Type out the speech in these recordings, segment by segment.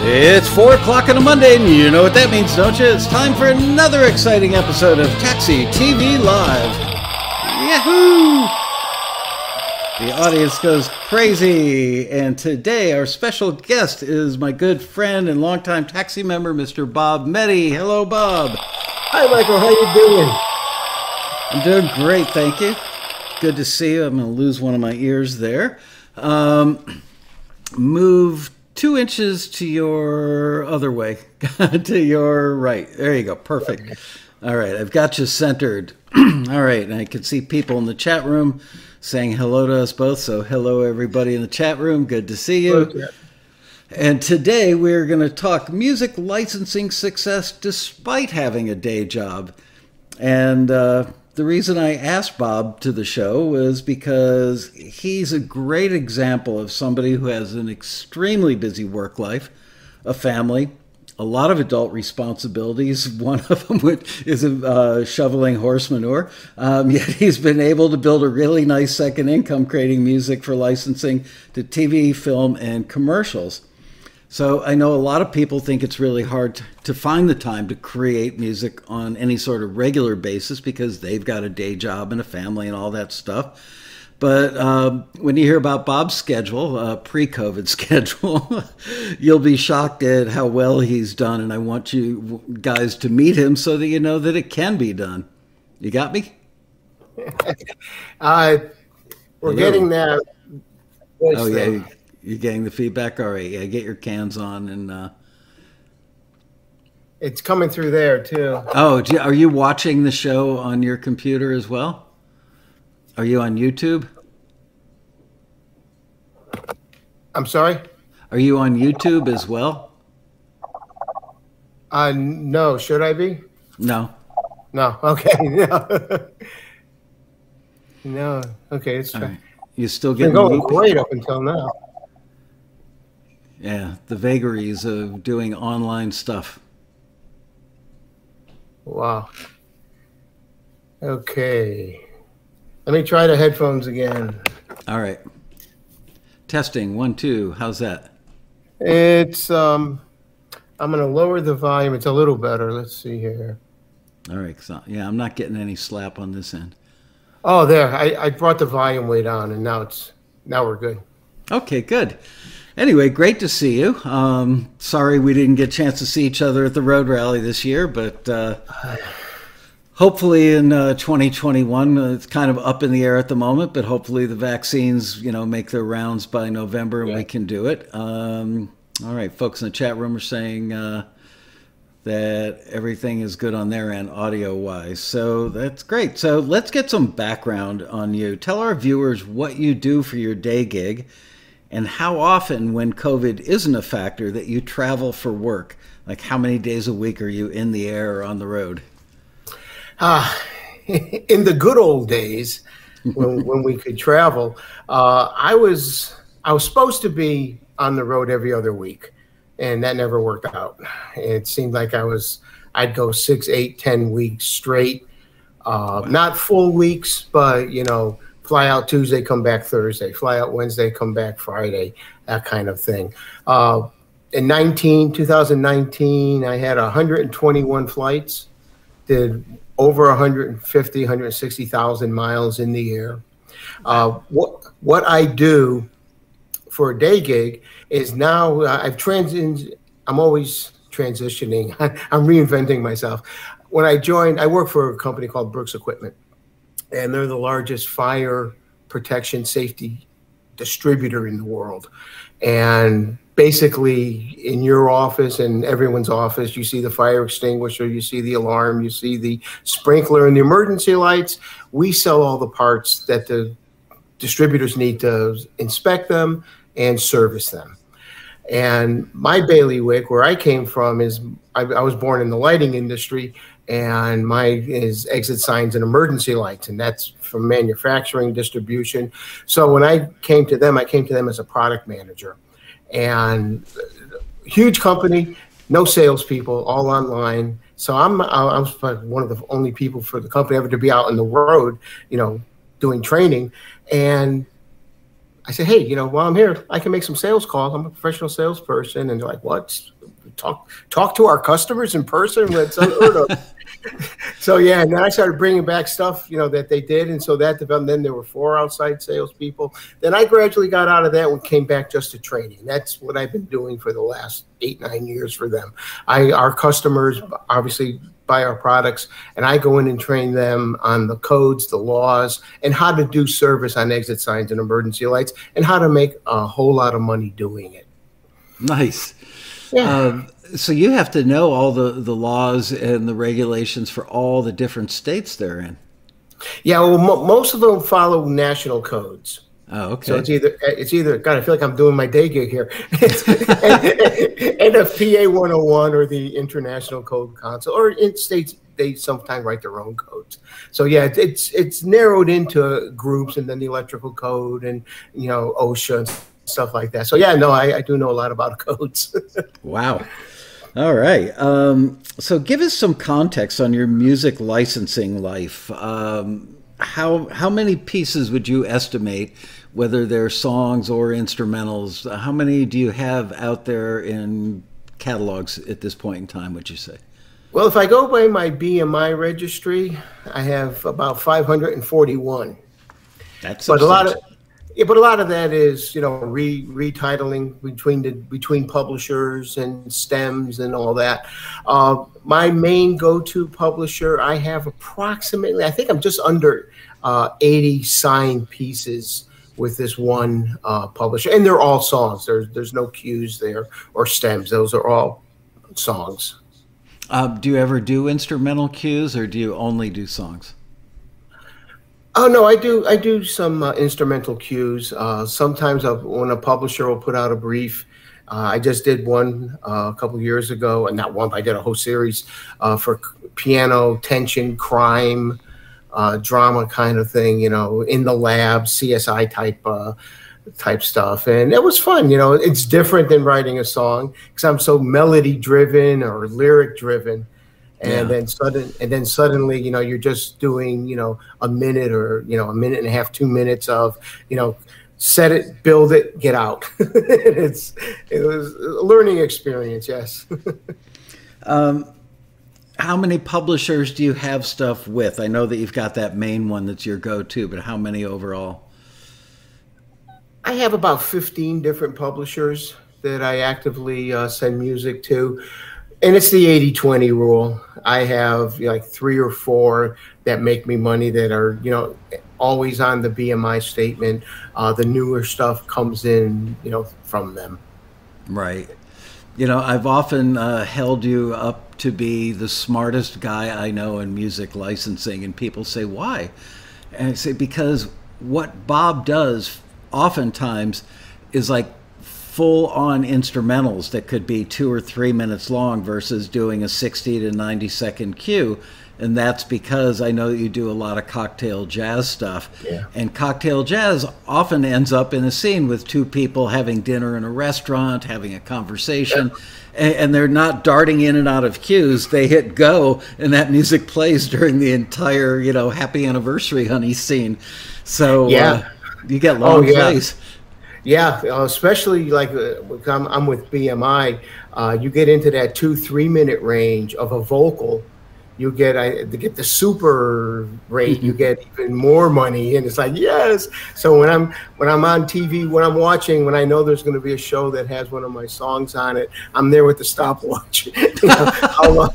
It's 4 o'clock on a Monday, and you know what that means, don't you? It's time for another exciting episode of Taxi TV Live. Yahoo! The audience goes crazy, and today our special guest is my good friend and longtime taxi member, Mr. Bob Meddy. Hello, Bob. Hi, Michael. How you doing? I'm doing great, thank you. Good to see you. I'm going to lose one of my ears there. Um, move two inches to your other way, to your right. There you go. Perfect. All right, I've got you centered. All right, and I can see people in the chat room saying hello to us both. So, hello, everybody in the chat room. Good to see you. And today we're going to talk music licensing success despite having a day job. And uh, the reason I asked Bob to the show was because he's a great example of somebody who has an extremely busy work life, a family, a lot of adult responsibilities. One of them is uh, shoveling horse manure. Um, yet he's been able to build a really nice second income creating music for licensing to TV, film, and commercials. So I know a lot of people think it's really hard to find the time to create music on any sort of regular basis because they've got a day job and a family and all that stuff. But um, when you hear about Bob's schedule, uh, pre COVID schedule, you'll be shocked at how well he's done. And I want you guys to meet him so that you know that it can be done. You got me? uh, we're Hello. getting there. Oh, yeah. You're getting the feedback. All right, yeah. Get your cans on and. Uh... It's coming through there too. Oh, are you watching the show on your computer as well? Are you on YouTube? I'm sorry. Are you on YouTube as well? Uh, no. Should I be? No. No. Okay. No. no. Okay. It's right. You still getting going great up until now. Yeah, the vagaries of doing online stuff. Wow. Okay. Let me try the headphones again. All right. Testing one, two. How's that? It's um I'm gonna lower the volume. It's a little better. Let's see here. All right. So, yeah, I'm not getting any slap on this end. Oh, there. I, I brought the volume way down, and now it's now we're good. Okay, good anyway, great to see you. Um, sorry we didn't get a chance to see each other at the road rally this year, but uh, hopefully in uh, 2021, uh, it's kind of up in the air at the moment. But hopefully the vaccines, you know, make their rounds by November and yeah. we can do it. Um, all right, folks in the chat room are saying uh, that everything is good on their end, audio wise. So that's great. So let's get some background on you. Tell our viewers what you do for your day gig and how often, when COVID isn't a factor, that you travel for work? Like, how many days a week are you in the air or on the road? Uh, in the good old days, when, when we could travel, uh, I was I was supposed to be on the road every other week, and that never worked out. It seemed like I was I'd go six, eight, ten weeks straight, uh, wow. not full weeks, but you know fly out Tuesday, come back Thursday, fly out Wednesday, come back Friday, that kind of thing. Uh, in 19, 2019, I had 121 flights, did over 150, 160,000 miles in the air. Uh, what what I do for a day gig is now uh, I've transitioned. I'm always transitioning. I'm reinventing myself. When I joined, I work for a company called Brooks Equipment and they're the largest fire protection safety distributor in the world. And basically, in your office and everyone's office, you see the fire extinguisher, you see the alarm, you see the sprinkler and the emergency lights. We sell all the parts that the distributors need to inspect them and service them. And my bailiwick, where I came from, is I, I was born in the lighting industry, and my is exit signs and emergency lights, and that's from manufacturing distribution. So when I came to them, I came to them as a product manager, and huge company, no salespeople, all online. So I'm I was one of the only people for the company ever to be out on the road, you know, doing training, and I said, hey, you know, while I'm here, I can make some sales calls. I'm a professional salesperson. And they're like, what? Talk talk to our customers in person? That's unheard. so yeah, and then I started bringing back stuff, you know, that they did, and so that developed. Then there were four outside salespeople. Then I gradually got out of that and came back just to training. That's what I've been doing for the last eight nine years for them. I our customers obviously buy our products, and I go in and train them on the codes, the laws, and how to do service on exit signs and emergency lights, and how to make a whole lot of money doing it. Nice. Yeah. Um, so you have to know all the, the laws and the regulations for all the different states they're in. Yeah, well, mo- most of them follow national codes. Oh, okay. So it's either it's either God, I feel like I'm doing my day gig here. NFPA 101 or the International Code Council, or in states they sometimes write their own codes. So yeah, it's it's narrowed into groups, and then the electrical code, and you know OSHA and stuff like that. So yeah, no, I, I do know a lot about codes. wow. All right. Um, so give us some context on your music licensing life. Um, how how many pieces would you estimate, whether they're songs or instrumentals? How many do you have out there in catalogs at this point in time? Would you say? Well, if I go by my BMI registry, I have about 541. That's but a lot of yeah, but a lot of that is you know re retitling between the between publishers and stems and all that. Uh, my main go-to publisher, I have approximately, I think I'm just under uh, 80 signed pieces with this one uh, publisher, and they're all songs. There's there's no cues there or stems. Those are all songs. Uh, do you ever do instrumental cues, or do you only do songs? Oh no, I do. I do some uh, instrumental cues. Uh, sometimes I'll, when a publisher will put out a brief, uh, I just did one uh, a couple years ago, and not one, I did a whole series uh, for piano, tension, crime, uh, drama kind of thing. You know, in the lab, CSI type type stuff, and it was fun. You know, it's different than writing a song because I'm so melody driven or lyric driven and yeah. then sudden and then suddenly you know you're just doing you know a minute or you know a minute and a half two minutes of you know set it build it get out. It's it was a learning experience yes. Um, how many publishers do you have stuff with? I know that you've got that main one that's your go-to but how many overall? I have about 15 different publishers that i actively uh, send music to and it's the 80 20 rule. I have like three or four that make me money that are, you know, always on the BMI statement. Uh, the newer stuff comes in, you know, from them. Right. You know, I've often uh, held you up to be the smartest guy I know in music licensing, and people say, why? And I say, because what Bob does oftentimes is like full on instrumentals that could be two or three minutes long versus doing a 60 to 90 second cue. And that's because I know that you do a lot of cocktail jazz stuff. Yeah. And cocktail jazz often ends up in a scene with two people having dinner in a restaurant, having a conversation, yeah. and, they're not darting in and out of cues. They hit go, and that music plays during the entire, you know, happy anniversary, honey scene. So yeah. Uh, you get long oh, yeah. plays. Yeah, uh, especially like uh, I'm, I'm, with BMI. Uh, you get into that two three minute range of a vocal. You get I to get the super rate. You get even more money, and it's like yes. So when I'm when I'm on TV, when I'm watching, when I know there's going to be a show that has one of my songs on it, I'm there with the stopwatch. you know, how long?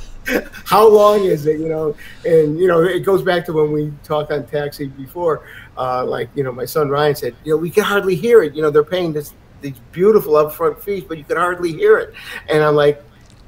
How long is it? You know, and you know it goes back to when we talked on Taxi before uh, like you know my son Ryan said, you know we can hardly hear it. You know they're paying this these beautiful upfront fees, but you can hardly hear it. And I'm like,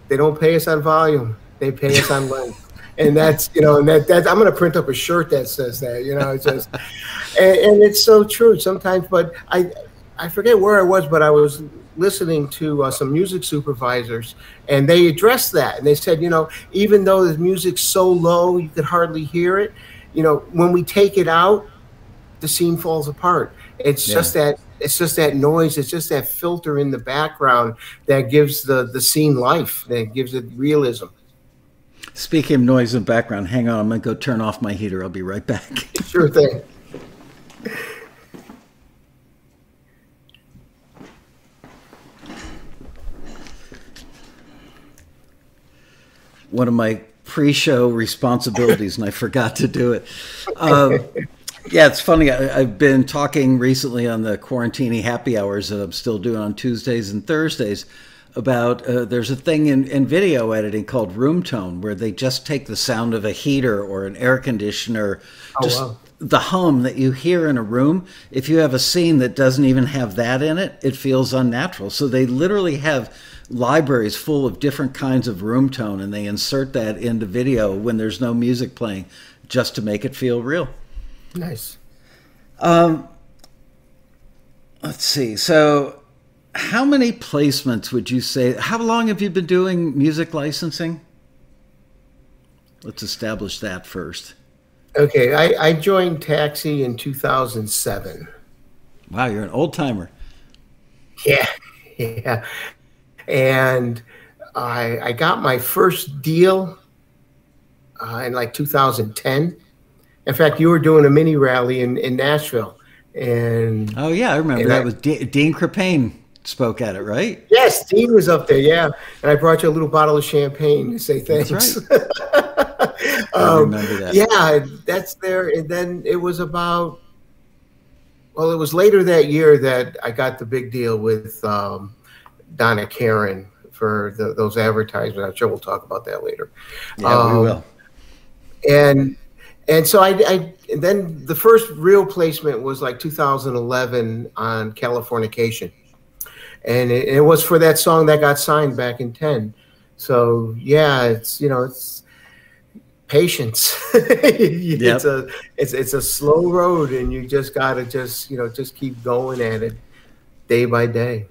they don't pay us on volume; they pay us on length. and that's you know and that that I'm going to print up a shirt that says that. You know, it's just and, and it's so true sometimes. But I I forget where I was, but I was listening to uh, some music supervisors and they addressed that and they said you know even though the music's so low you could hardly hear it you know when we take it out the scene falls apart. It's yeah. just that it's just that noise. It's just that filter in the background that gives the the scene life. That gives it realism. Speaking of noise and background, hang on. I'm gonna go turn off my heater. I'll be right back. sure thing. One of my pre-show responsibilities, and I forgot to do it. Um, yeah, it's funny. I, have been talking recently on the quarantini happy hours that I'm still doing on Tuesdays and Thursdays about uh, there's a thing in, in video editing called room tone where they just take the sound of a heater or an air conditioner, oh, just wow. the hum that you hear in a room. If you have a scene that doesn't even have that in it, it feels unnatural. So they literally have libraries full of different kinds of room tone and they insert that into video when there's no music playing just to make it feel real. Nice. Um, let's see. So how many placements would you say? How long have you been doing music licensing? Let's establish that first. Okay, I, I joined Taxi in 2007. Wow, you're an old timer. Yeah, yeah. And I, I got my first deal uh, in like 2010. In fact, you were doing a mini rally in, in Nashville. And oh yeah, I remember that I, was D- Dean Krippaehne spoke at it, right? Yes, Dean was up there. Yeah, and I brought you a little bottle of champagne to say thanks. That's right. um, remember that. Yeah, that's there. And then it was about. Well, it was later that year that I got the big deal with um, Donna Karan for the, those advertisements. I'm sure we'll talk about that later. Yeah, um, we will. And and so I, I then the first real placement was like 2011 on Californication. And it, it, was for that song that got signed back in 10 so yeah it's you know it's patience. It's a it's, it's a slow road and you just gotta just you know just keep going at it day by day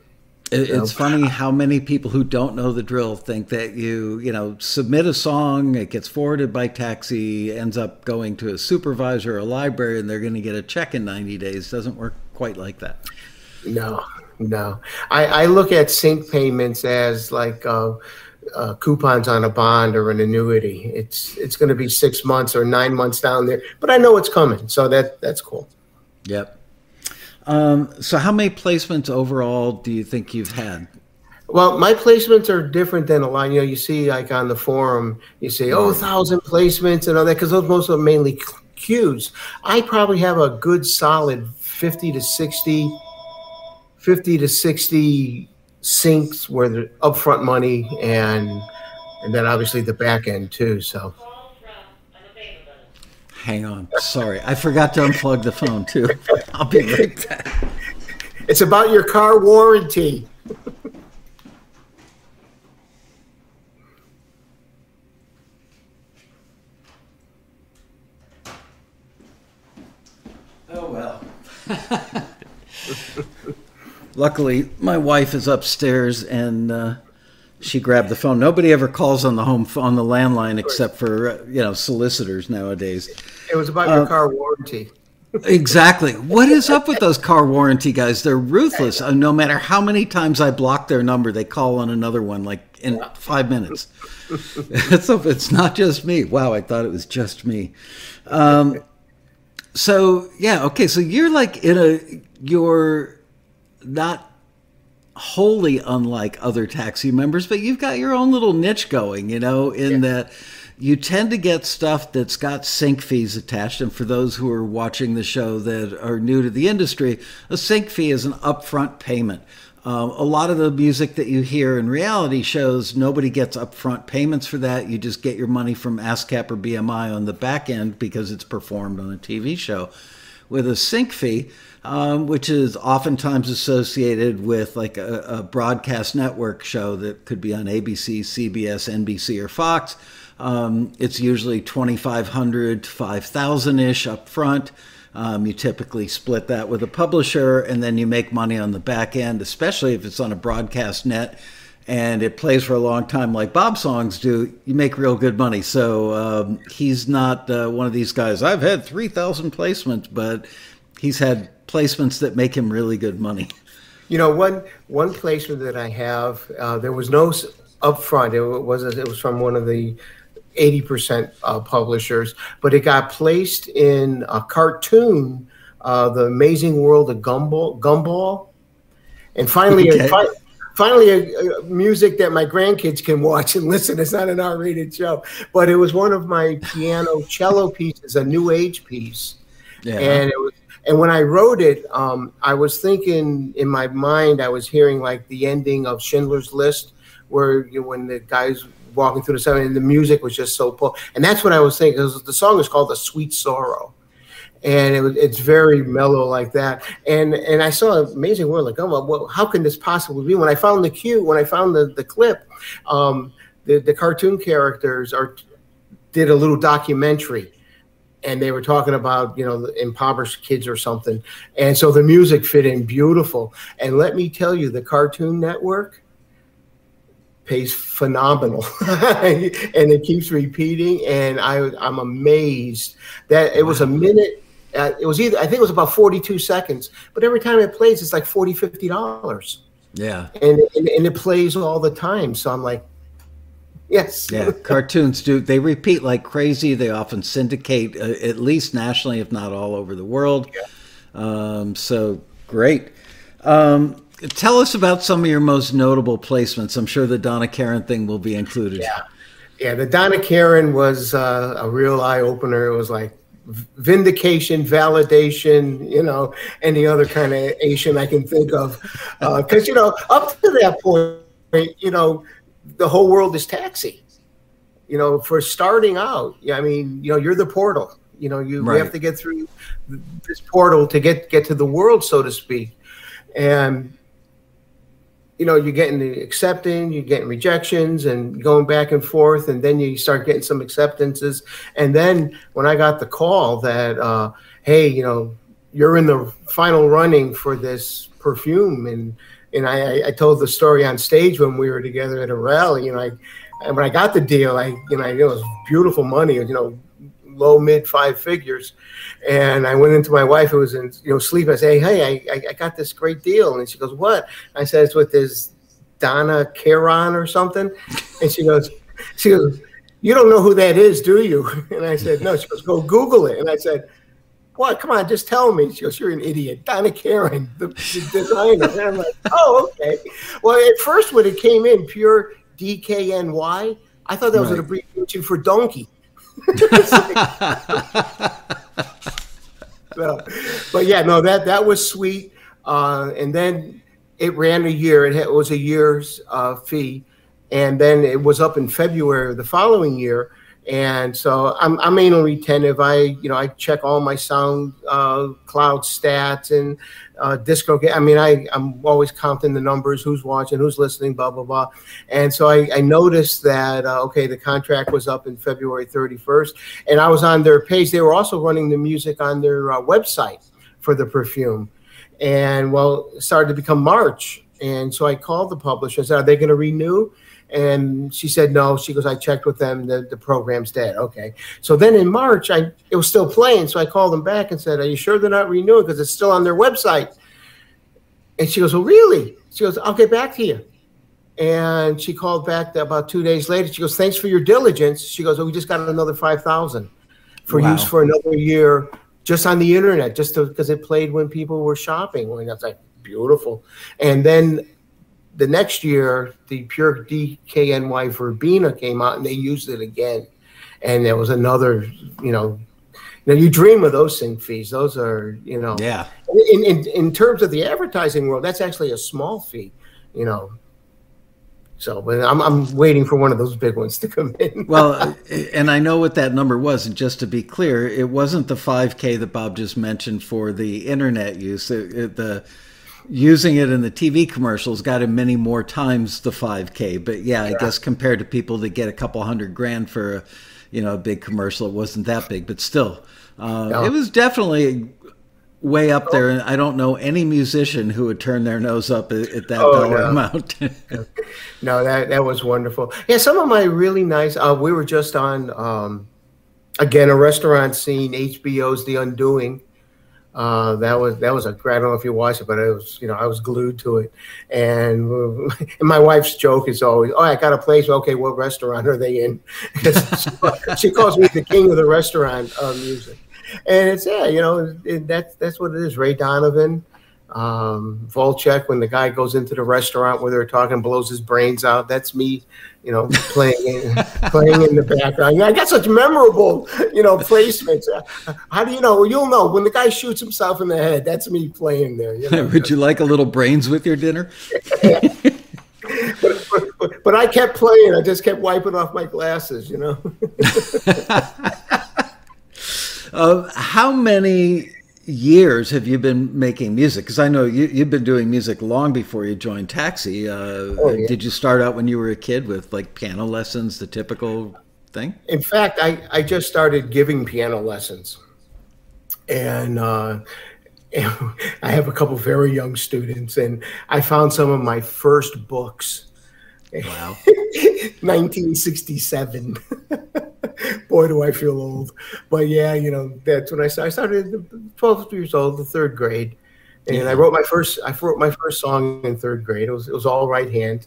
it's know? funny how many people who don't know the drill think that you you know submit a song it gets forwarded by taxi ends up going to a supervisor or a library and they're going to get a check in 90 days doesn't work quite like that no no. I, I look at sync payments as like uh, uh, coupons on a bond or an annuity. It's it's going to be six months or nine months down there, but I know it's coming, so that that's cool. Yep. Um, so, how many placements overall do you think you've had? Well, my placements are different than a lot. You know, you see like on the forum, you say, "Oh, thousand placements" and all that, because those most of them mainly cues. I probably have a good solid fifty to sixty 50 to 60 syncs where the upfront money and and then obviously the back end too so hang on. Sorry. I forgot to unplug the phone too. I'll be right back. It's about your car warranty. Oh well. Luckily, my wife is upstairs and uh, she grabbed the phone. Nobody ever calls on the home on the landline except for you know solicitors nowadays. It was about uh, your car warranty. exactly. What is up with those car warranty guys? They're ruthless. Uh, no matter how many times I block their number, they call on another one like in five minutes. it's, it's not just me. Wow, I thought it was just me. Um, so yeah, okay. So you're like in a you're not wholly unlike other taxi members, but you've got your own little niche going, you know, in yeah. that you tend to get stuff that's got sync fees attached. And for those who are watching the show that are new to the industry, a sync fee is an upfront payment. Um, a lot of the music that you hear in reality shows, nobody gets upfront payments for that. You just get your money from ASCAP or BMI on the back end because it's performed on a TV show. With a sync fee, um, which is oftentimes associated with like a, a, broadcast network show that could be on ABC, CBS, NBC, or Fox. Um, it's usually 2,500 to 5,000 ish up front. Um, you typically split that with a publisher, and then you make money on the back end, especially if it's on a broadcast net and it plays for a long time like Bob songs do, you make real good money. So um, he's not uh, one of these guys. I've had 3,000 placements, but he's had placements that make him really good money. You know, one one placement that I have, uh, there was no upfront. It was it was from one of the eighty percent uh, publishers, but it got placed in a cartoon, uh, "The Amazing World of Gumball." Gumball, and finally, okay. fi- finally a, a music that my grandkids can watch and listen. It's not an R-rated show, but it was one of my piano cello pieces, a new age piece, yeah. and it was. And when I wrote it, um, I was thinking in my mind, I was hearing like the ending of Schindler's List, where you know, when the guys walking through the sun and the music was just so pull. And that's what I was thinking. Was, the song is called "The Sweet Sorrow." and it, it's very mellow like that. And and I saw an amazing world. Like, oh well, how can this possibly be? When I found the cue, when I found the the clip, um, the the cartoon characters are did a little documentary. And they were talking about, you know, impoverished kids or something. And so the music fit in beautiful. And let me tell you, the Cartoon Network, pays phenomenal and it keeps repeating and I, i'm amazed that it was a minute uh, it was either I think it was about 42 seconds, but every time it plays, it's like 40 50 dollars. Yeah, and, and and it plays all the time. So I'm like, yes. Yeah, cartoons do they repeat like crazy. They often syndicate uh, at least nationally, if not all over the world. Yeah. Um, so great. Um, tell us about some of your most notable placements. I'm sure the Donna Karan thing will be included. Yeah, yeah. The Donna Karan was uh, a real eye opener. It was like vindication, validation, you know, any other kind of Asian I can think of. Because, uh, you know, up to that point, you know, the whole world is taxi. You know, for starting out, I mean, you know, you're the portal. You know, you right. have to get through this portal to get get to the world, so to speak. And you know, you're getting the accepting, you're getting rejections and going back and forth, and then you start getting some acceptances. And then when I got the call that, uh, hey, you know, you're in the final running for this perfume, and and I, I told the story on stage when we were together at a rally. You know, I when I got the deal, I you know, it was beautiful money. You know, low mid five figures. And I went into my wife who was in you know sleep. I say, hey, I, I got this great deal, and she goes, what? I said, it's with this Donna Karan or something, and she goes, she goes, you don't know who that is, do you? And I said, no. She goes, go Google it. And I said. What? Come on, just tell me. She goes, You're an idiot. Donna Karan, the, the designer. And I'm like, Oh, okay. Well, at first, when it came in, pure DKNY, I thought that was right. an abbreviation for donkey. so, but yeah, no, that that was sweet. Uh, and then it ran a year. It, had, it was a year's uh, fee, and then it was up in February of the following year. And so I'm, I'm retentive. I, you know, I check all my sound uh, cloud stats and uh, disco. I mean, I, I'm always counting the numbers, who's watching, who's listening, blah, blah, blah. And so I, I noticed that, uh, okay, the contract was up in February 31st. And I was on their page. They were also running the music on their uh, website for the perfume. And well, it started to become March. And so I called the publisher. I said, Are they going to renew? And she said no. She goes, I checked with them. The, the program's dead. Okay. So then in March, I it was still playing. So I called them back and said, Are you sure they're not renewing? Because it's still on their website. And she goes, Well, really? She goes, I'll get back to you. And she called back about two days later. She goes, Thanks for your diligence. She goes, Oh, we just got another five thousand for wow. use for another year just on the internet, just because it played when people were shopping. And I was like, beautiful. And then the next year, the Pure DKNY Verbena came out and they used it again. And there was another, you know, know, you dream of those sync fees. Those are, you know, yeah. In, in, in terms of the advertising world, that's actually a small fee, you know. So, but I'm, I'm waiting for one of those big ones to come in. well, and I know what that number was. And just to be clear, it wasn't the 5K that Bob just mentioned for the internet use. It, it, the using it in the TV commercials got him many more times the 5K. But yeah, I guess compared to people that get a couple hundred grand for a, you know, a big commercial, it wasn't that big. But still, uh, no. it was definitely way up there. And I don't know any musician who would turn their nose up at, at that oh, dollar no. amount. no, that that was wonderful. Yeah, some of my really nice. Uh, we were just on um, again a restaurant scene. HBO's The Undoing uh, that was that was a I don't know if you watched it, but it was you know I was glued to it, and, and my wife's joke is always, "Oh, I got a place. Okay, what restaurant are they in?" she, calls me the king of the restaurant uh, music, and it's yeah, you know it, that's that's what it is. Ray Donovan, Um, Volchek, when the guy goes into the restaurant where they're talking, blows his brains out. That's me, you know, playing in, playing in the background. I got such memorable, you know, placements. How do you know? You'll know when the guy shoots himself in the head. That's me playing there. You know? Would you like a little brains with your dinner? but, but, but, I kept playing. I just kept wiping off my glasses, you know. uh, how many years have you been making music? Because I know you, have been doing music long before you joined Taxi. Uh, oh, yeah. Did you start out when you were a kid with like piano lessons, the typical thing? In fact, I, I just started giving piano lessons. And, uh, I have a couple very young students, and I found some of my first books. Wow. 1967. Boy, do I feel old. But yeah, you know, that's when I started. I started 12 years old, the third grade. And yeah. I wrote my first I wrote my first song in third grade. It was it was all right hand.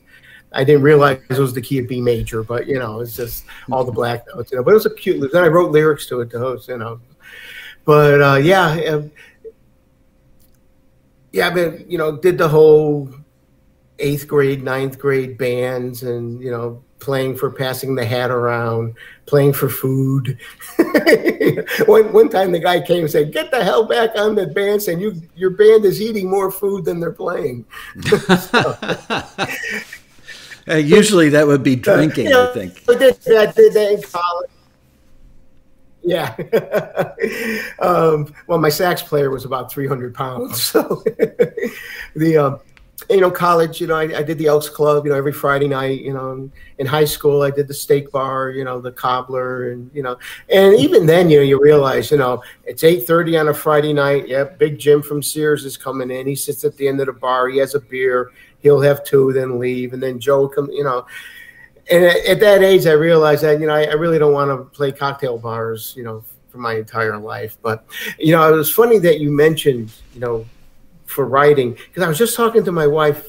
I didn't realize it was the key of B major, but you know, it's just all the black notes, you know. But it was a cute. Then I wrote lyrics to it to host, you know. But uh, yeah, yeah, but you know, did the whole eighth grade, ninth grade bands, and you know, playing for passing the hat around, playing for food. one one time, the guy came and said, "Get the hell back on the band!" Saying you your band is eating more food than they're playing. uh, usually, that would be drinking. You know, I think. I did that, did that in college. Yeah. um, well, my sax player was about 300 pounds. So the, um, you know, college, you know, I, I, did the Elks Club, you know, every Friday night, you know, in high school, I did the steak bar, you know, the cobbler and, you know, and even then, you know, you realize, you know, it's 830 on a Friday night. Yeah. Big Jim from Sears is coming in. He sits at the end of the bar. He has a beer. He'll have two, then leave. And then Joe come, you know, and at, that age, I realized that you know I, I really don't want to play cocktail bars, you know, for my entire life. But you know, it was funny that you mentioned, you know, for writing because I was just talking to my wife.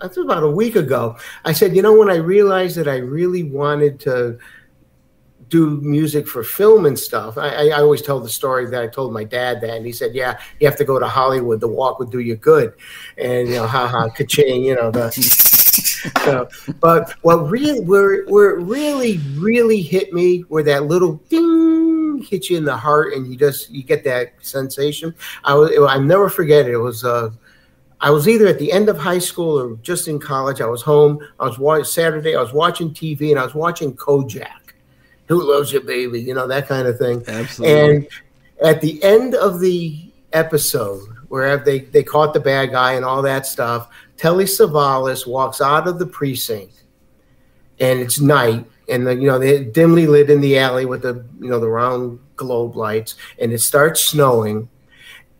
That's about a week ago. I said, you know, when I realized that I really wanted to do music for film and stuff. I, I, always tell the story that I told my dad that, and he said, "Yeah, you have to go to Hollywood. The walk would do you good." And you know, ha ha, ka-ching, you know the so, but what really, where, where it really, really hit me, where that little ding hit you in the heart, and you just you get that sensation. I was, I never forget it. It was, uh, I was either at the end of high school or just in college. I was home. I was watching Saturday. I was watching TV, and I was watching Kojak. Who loves you, baby? You know that kind of thing. Absolutely. And at the end of the episode, where they they caught the bad guy and all that stuff, Telly Savalas walks out of the precinct, and it's night, and the, you know they dimly lit in the alley with the you know the round globe lights, and it starts snowing,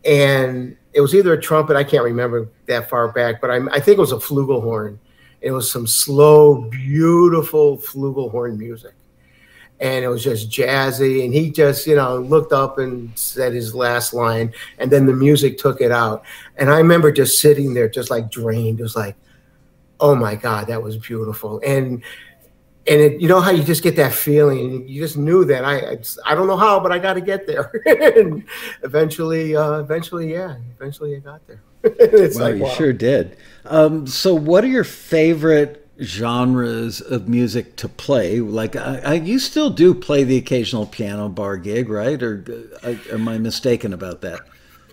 and it was either a trumpet, I can't remember that far back, but I, I think it was a flugelhorn. It was some slow, beautiful flugelhorn music and it was just jazzy. And he just, you know, looked up and said his last line, and then the music took it out. And I remember just sitting there, just like drained. It was like, oh my god, that was beautiful. And and it, you know how you just get that feeling, you just knew that I, I, I don't know how, but I got to get there. and eventually, uh, eventually, yeah, eventually I got there. well, like, you wow. sure did. Um, so, what are your favorite genres of music to play. Like, I, I, you still do play the occasional piano bar gig, right? Or uh, am I mistaken about that?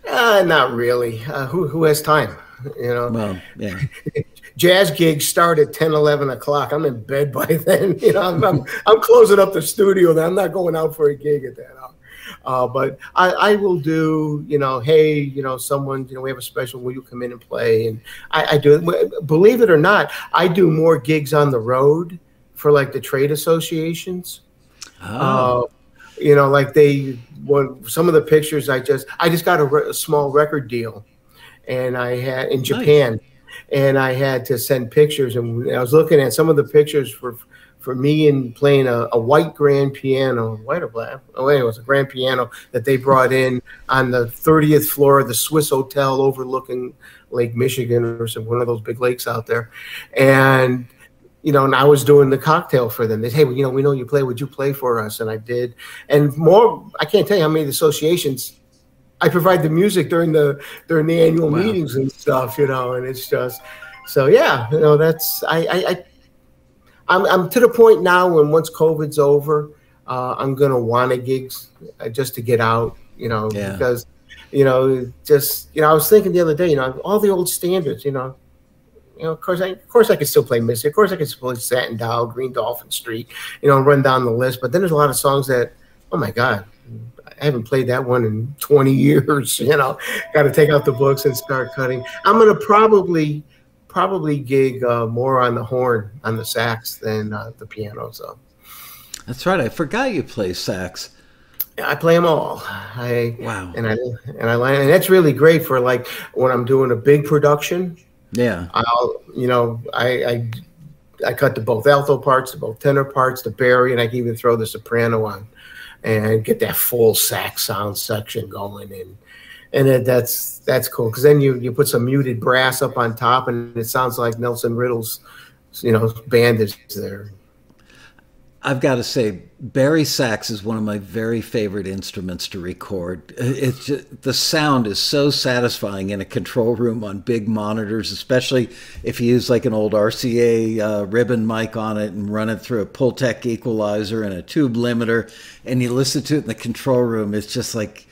Uh, not really. Uh, who, who has time? You know, well, yeah. Jazz gigs start at 10, 11 o'clock. I'm in bed by then. You know, I'm, I'm, I'm closing up the studio. Then I'm not going out for a gig at that hour. Uh, but I, I, will do, you know, hey, you know, someone, you know, we have a special, will you come in and play? And I, I do, believe it or not, I do more gigs on the road for like the trade associations. Oh. Uh, you know, like they, when some of the pictures I just, I just got a, re- a small record deal and I had in Japan. Nice and I had to send pictures. And I was looking at some of the pictures for for me and playing a, a, white grand piano, white or black? Oh, it was a grand piano that they brought in on the 30th floor of the Swissotel overlooking Lake Michigan or some one of those big lakes out there, and you know, and I was doing the cocktail for them. They said, hey, well, you know, we know you play. Would you play for us? And I did. And more, I can't tell you how many associations I provide the music during the during the annual wow. meetings and stuff, you know, and it's just so yeah, you know, that's I I, I I'm I'm to the point now when once COVID's over, uh, I'm gonna want a gigs uh, just to get out, you know, yeah. because you know, just you know, I was thinking the other day, you know, all the old standards, you know, you know, of course, I, of course, I could still play Misty. Of course, I could still play Satin Doll, Green Dolphin Street, you know, run down the list. But then there's a lot of songs that, oh my God, I haven't played that one in 20 years. You know, got to take out the books and start cutting. I'm gonna probably, probably gig uh, more on the horn, on the sax than uh, the piano. So. That's right. I forgot you play sax. I play them all. I wow, and I and I and that's really great for like when I'm doing a big production. Yeah, I'll you know I I, I cut the both alto parts, the both tenor parts, the bari, and I can even throw the soprano on, and get that full sax sound section going and and that's that's cool because then you you put some muted brass up on top and it sounds like Nelson Riddle's you know band is there. I've got to say, bari sax is one of my very favorite instruments to record. It's just, the sound is so satisfying in a control room on big monitors, especially if you use like an old RCA uh, ribbon mic on it and run it through a Pultec equalizer and a tube limiter, and you listen to it in the control room. It's just like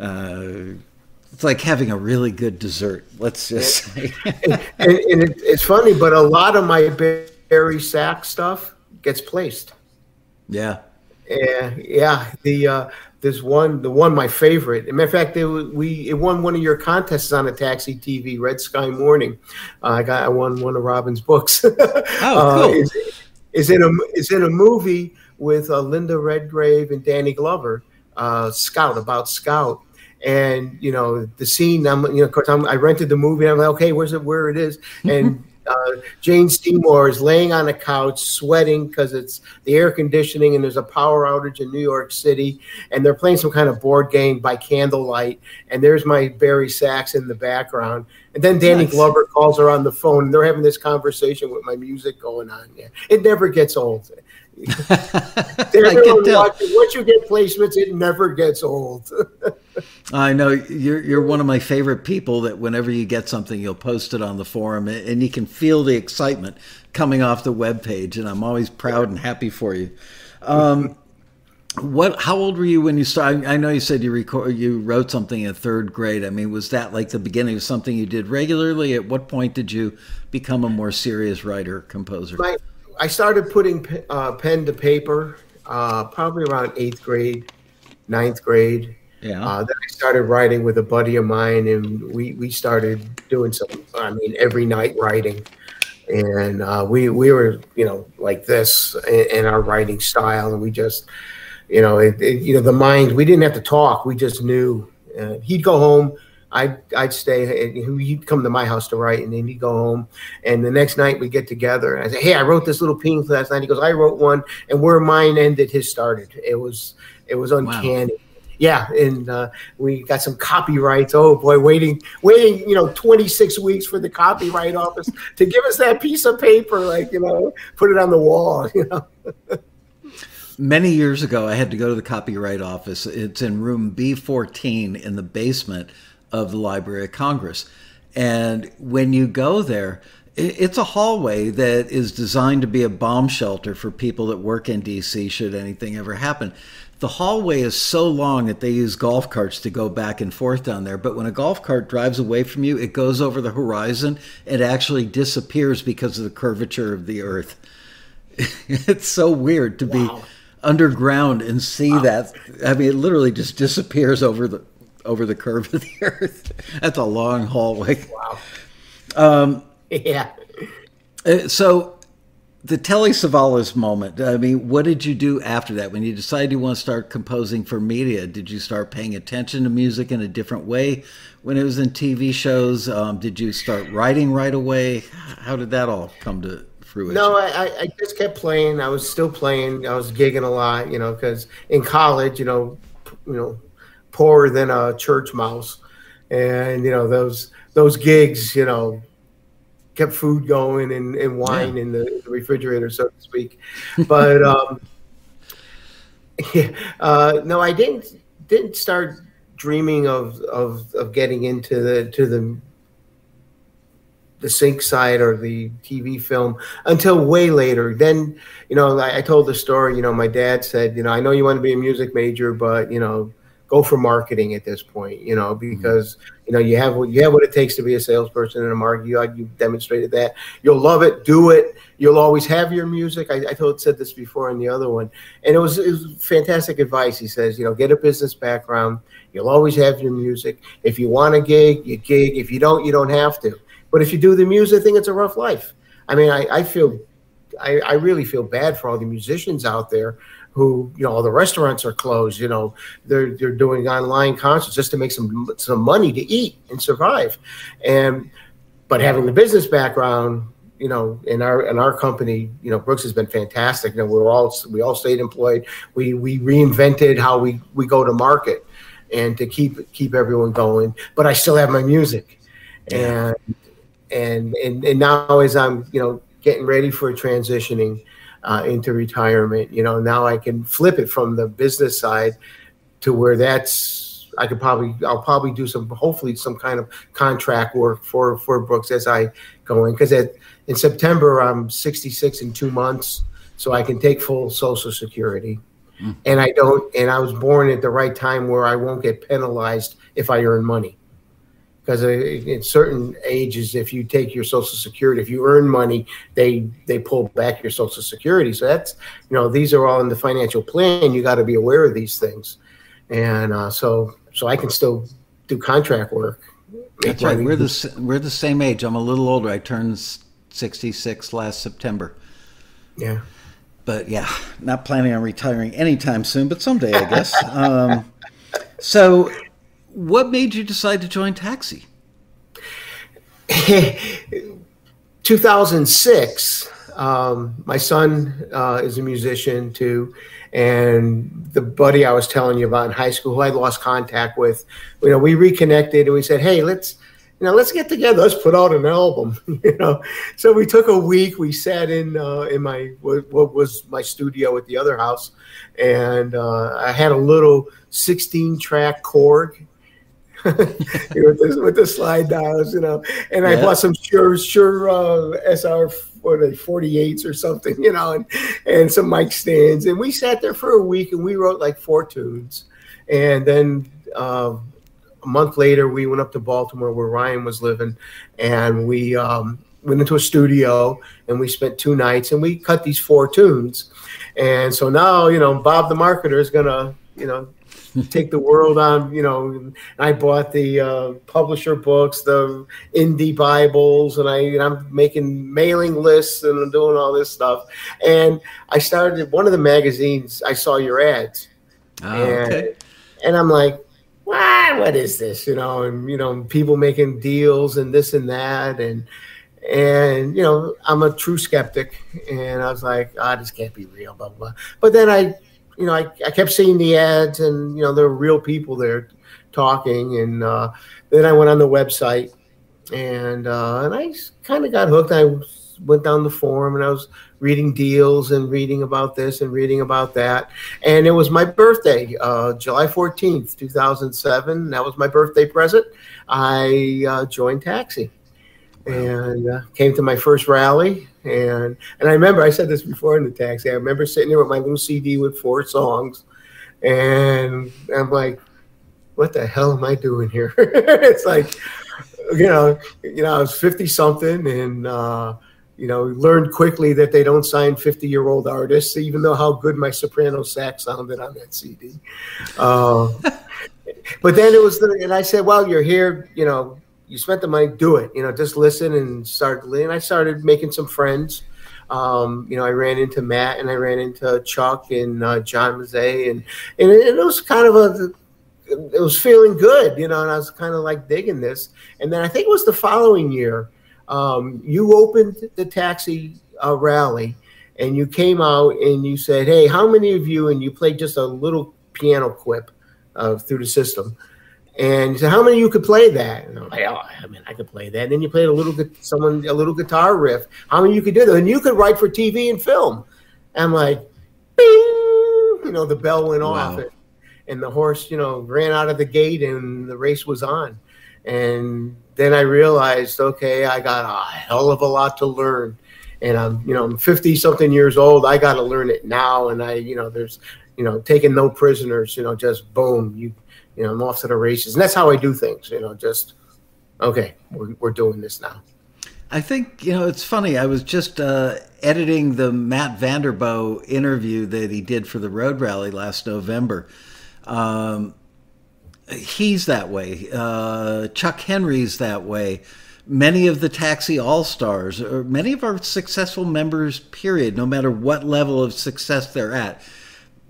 uh, it's like having a really good dessert. Let's just say. and, and, and it, it's funny, but a lot of my bari sax stuff gets placed. Yeah. Yeah, yeah. The uh, this one, the one my favorite. As matter of fact, it, we it won one of your contests on a taxi TV, Red Sky Morning. Uh, I got I won one of Robin's books. oh, uh, cool. Uh, is, is in a is in a movie with uh, Linda Redgrave and Danny Glover, uh, Scout about Scout, and you know the scene. I'm you know of course I'm, i rented the movie. And I'm like, okay, where's it? Where it is? And uh, Jane Seymour is laying on a couch sweating because it's the air conditioning and there's a power outage in New York City and they're playing some kind of board game by candlelight and there's my bari sax in the background and then Danny nice. Glover calls her on the phone and they're having this conversation with my music going on. Yeah, it never gets old. Everyone watching, once you get placements, it never gets old. I know you're you're one of my favorite people. That whenever you get something, you'll post it on the forum, and you can feel the excitement coming off the web page. And I'm always proud and happy for you. Um, what? How old were you when you started? I know you said you record, you wrote something in third grade. I mean, was that like the beginning of something you did regularly? At what point did you become a more serious writer composer? My I started putting uh, pen to paper uh, probably around eighth grade, ninth grade. Yeah. Uh, then I started writing with a buddy of mine, and we we started doing some. I mean, every night writing, and uh, we we were you know like this in, in our writing style, and we just you know it, it, you know the mind. We didn't have to talk. We just knew. Uh, he'd go home I'd I'd stay. He'd come to my house to write, and then he'd go home. And the next night we'd get together, and I say, "Hey, I wrote this little piece last night." He goes, "I wrote one," and where mine ended, his started. It was it was uncanny. Wow. Yeah, and uh, we got some copyrights. Oh boy, waiting, waiting, you know, 26 weeks for the copyright office to give us that piece of paper, like you know, put it on the wall, you know. Many years ago, I had to go to the copyright office. It's in room B14 in the basement of the Library of Congress. And when you go there, it's a hallway that is designed to be a bomb shelter for people that work in DC should anything ever happen. The hallway is so long that they use golf carts to go back and forth down there. But when a golf cart drives away from you, it goes over the horizon. It actually disappears because of the curvature of the earth. it's so weird to wow. be underground and see wow. that. I mean, it literally just disappears over the over the curve of the earth. That's a long hallway. Wow. Um, yeah. Uh, so the Telly Savalas moment. I mean, what did you do after that? When you decided you want to start composing for media, did you start paying attention to music in a different way when it was in TV shows? Um, did you start writing right away? How did that all come to fruition? No, I, I just kept playing. I was still playing. I was gigging a lot, you know, because in college, you know, you know, poorer than a church mouse, and you know those those gigs, you know, kept food going and, and wine yeah. in the refrigerator, so to speak. But um, yeah, uh, no, I didn't didn't start dreaming of, of of getting into the to the the sync side or the TV film until way later. Then, you know, I, I told the story. You know, my dad said, you know, I know you want to be a music major, but you know, go for marketing at this point, you know, mm-hmm. because you know you have what you have what it takes to be a salesperson in a market. You you demonstrated that. You'll love it. Do it. You'll always have your music. I, I told said this before in the other one, and it was it was fantastic advice. He says, you know, get a business background. You'll always have your music. If you want a gig, you gig. If you don't, you don't have to. But if you do the music thing, it's a rough life. I mean, I, I feel, I, I really feel bad for all the musicians out there who you know all the restaurants are closed you know they're they're doing online concerts just to make some some money to eat and survive. And but having the business background you know in our in our company you know brooks has been fantastic. You know we're all we all stayed employed. We we reinvented how we we go to market and to keep keep everyone going. But i still have my music. And and and and now as i'm you know getting ready for transitioning uh, into retirement. You know, now I can flip it from the business side to where that's I could probably I'll probably do some hopefully some kind of contract work for for Brooks as I go in because in September I'm 66 in two months, so I can take full Social Security. Mm. And I don't, and I was born at the right time where I won't get penalized if I earn money because in certain ages, if you take your Social Security, if you earn money, they they pull back your Social Security. So that's you know these are all in the financial plan. You got to be aware of these things, and uh, so so I can still do contract work. That's right. We're the we're the same age. I'm a little older. I turned 66 last September. Yeah. But yeah, not planning on retiring anytime soon, but someday I guess. um, so what made you decide to join Taxi? 2006. Um, my son uh, is a musician too, and the buddy I was telling you about in high school, who I lost contact with, you know, we reconnected and we said, "Hey, let's." You know, let's get together. Let's put out an album. you know, so we took a week. We sat in uh, in my what, was my studio at the other house, and uh, I had a little 16 track Korg with, the, with the slide dials, you know. And yeah. I bought some Shure Shure uh, SR what are 48s or something, you know, and and some mic stands. And we sat there for a week and we wrote like four tunes. And then uh, a month later, we went up to Baltimore where Ryan was living, and we um, went into a studio and we spent two nights and we cut these four tunes. And so now, you know, Bob the marketer is gonna, you know, take the world on you know i bought the uh, publisher books the indie bibles and i and i'm making mailing lists and i'm doing all this stuff. And i started one of the magazines i saw your ads. Oh, and, okay. and i'm like what what is this? You know and you know people making deals and this and that. And and you know i'm a true skeptic. And i was like ah oh, this can't be real blah blah. But then i you know, I, I kept seeing the ads and, you know, there were real people there talking. And uh, then I went on the website and, uh, and I kind of got hooked. I went down the forum and I was reading deals and reading about this and reading about that. And it was my birthday, uh, July 14th, 2007. That was my birthday present. I uh, joined Taxi and uh, came to my first rally. And and I remember I said this before in the taxi. I remember sitting there with my little CD with four songs, and I'm like, "What the hell am I doing here?" it's like, you know, you know, I was fifty something, and uh, you know, learned quickly that they don't sign fifty year old artists, even though how good my soprano sax sounded on that CD. Uh, but then it was, the, and I said, "Well, you're here, you know." You spent the money, do it. You know, just listen and start. And I started making some friends. Um, you know, I ran into Matt and I ran into Chuck and uh, John Mazzei, and and it, it, was kind of a, it was feeling good, you know, and I was kind of like digging this. And then I think it was the following year, um, you opened the taxi uh, rally, and you came out and you said, "Hey, how many of you?" And you played just a little piano quip uh, through the system. And said, "How many of you could play that?" And I'm like, "Oh, I mean, I could play that." And then you played a little, someone a little guitar riff. How many of you could do that? And you could write for TV and film. And I'm like, Bing! you know, the bell went wow. off. and the horse, you know, ran out of the gate and the race was on. And then I realized, okay, I got a hell of a lot to learn. And I'm, you know, I'm 50 something years old. I got to learn it now. And I, you know, there's, you know, taking no prisoners, you know, just boom, you, you know, I'm off to the races. And that's how I do things, you know, just, okay, we're, we're doing this now. I think you know it's funny. I was just uh, editing the Matt Vander Boegh interview that he did for the Road Rally last November. Um, he's that way. Uh, Chuck Henry's that way. Many of the Taxi All Stars, or many of our successful members, period, no matter what level of success they're at,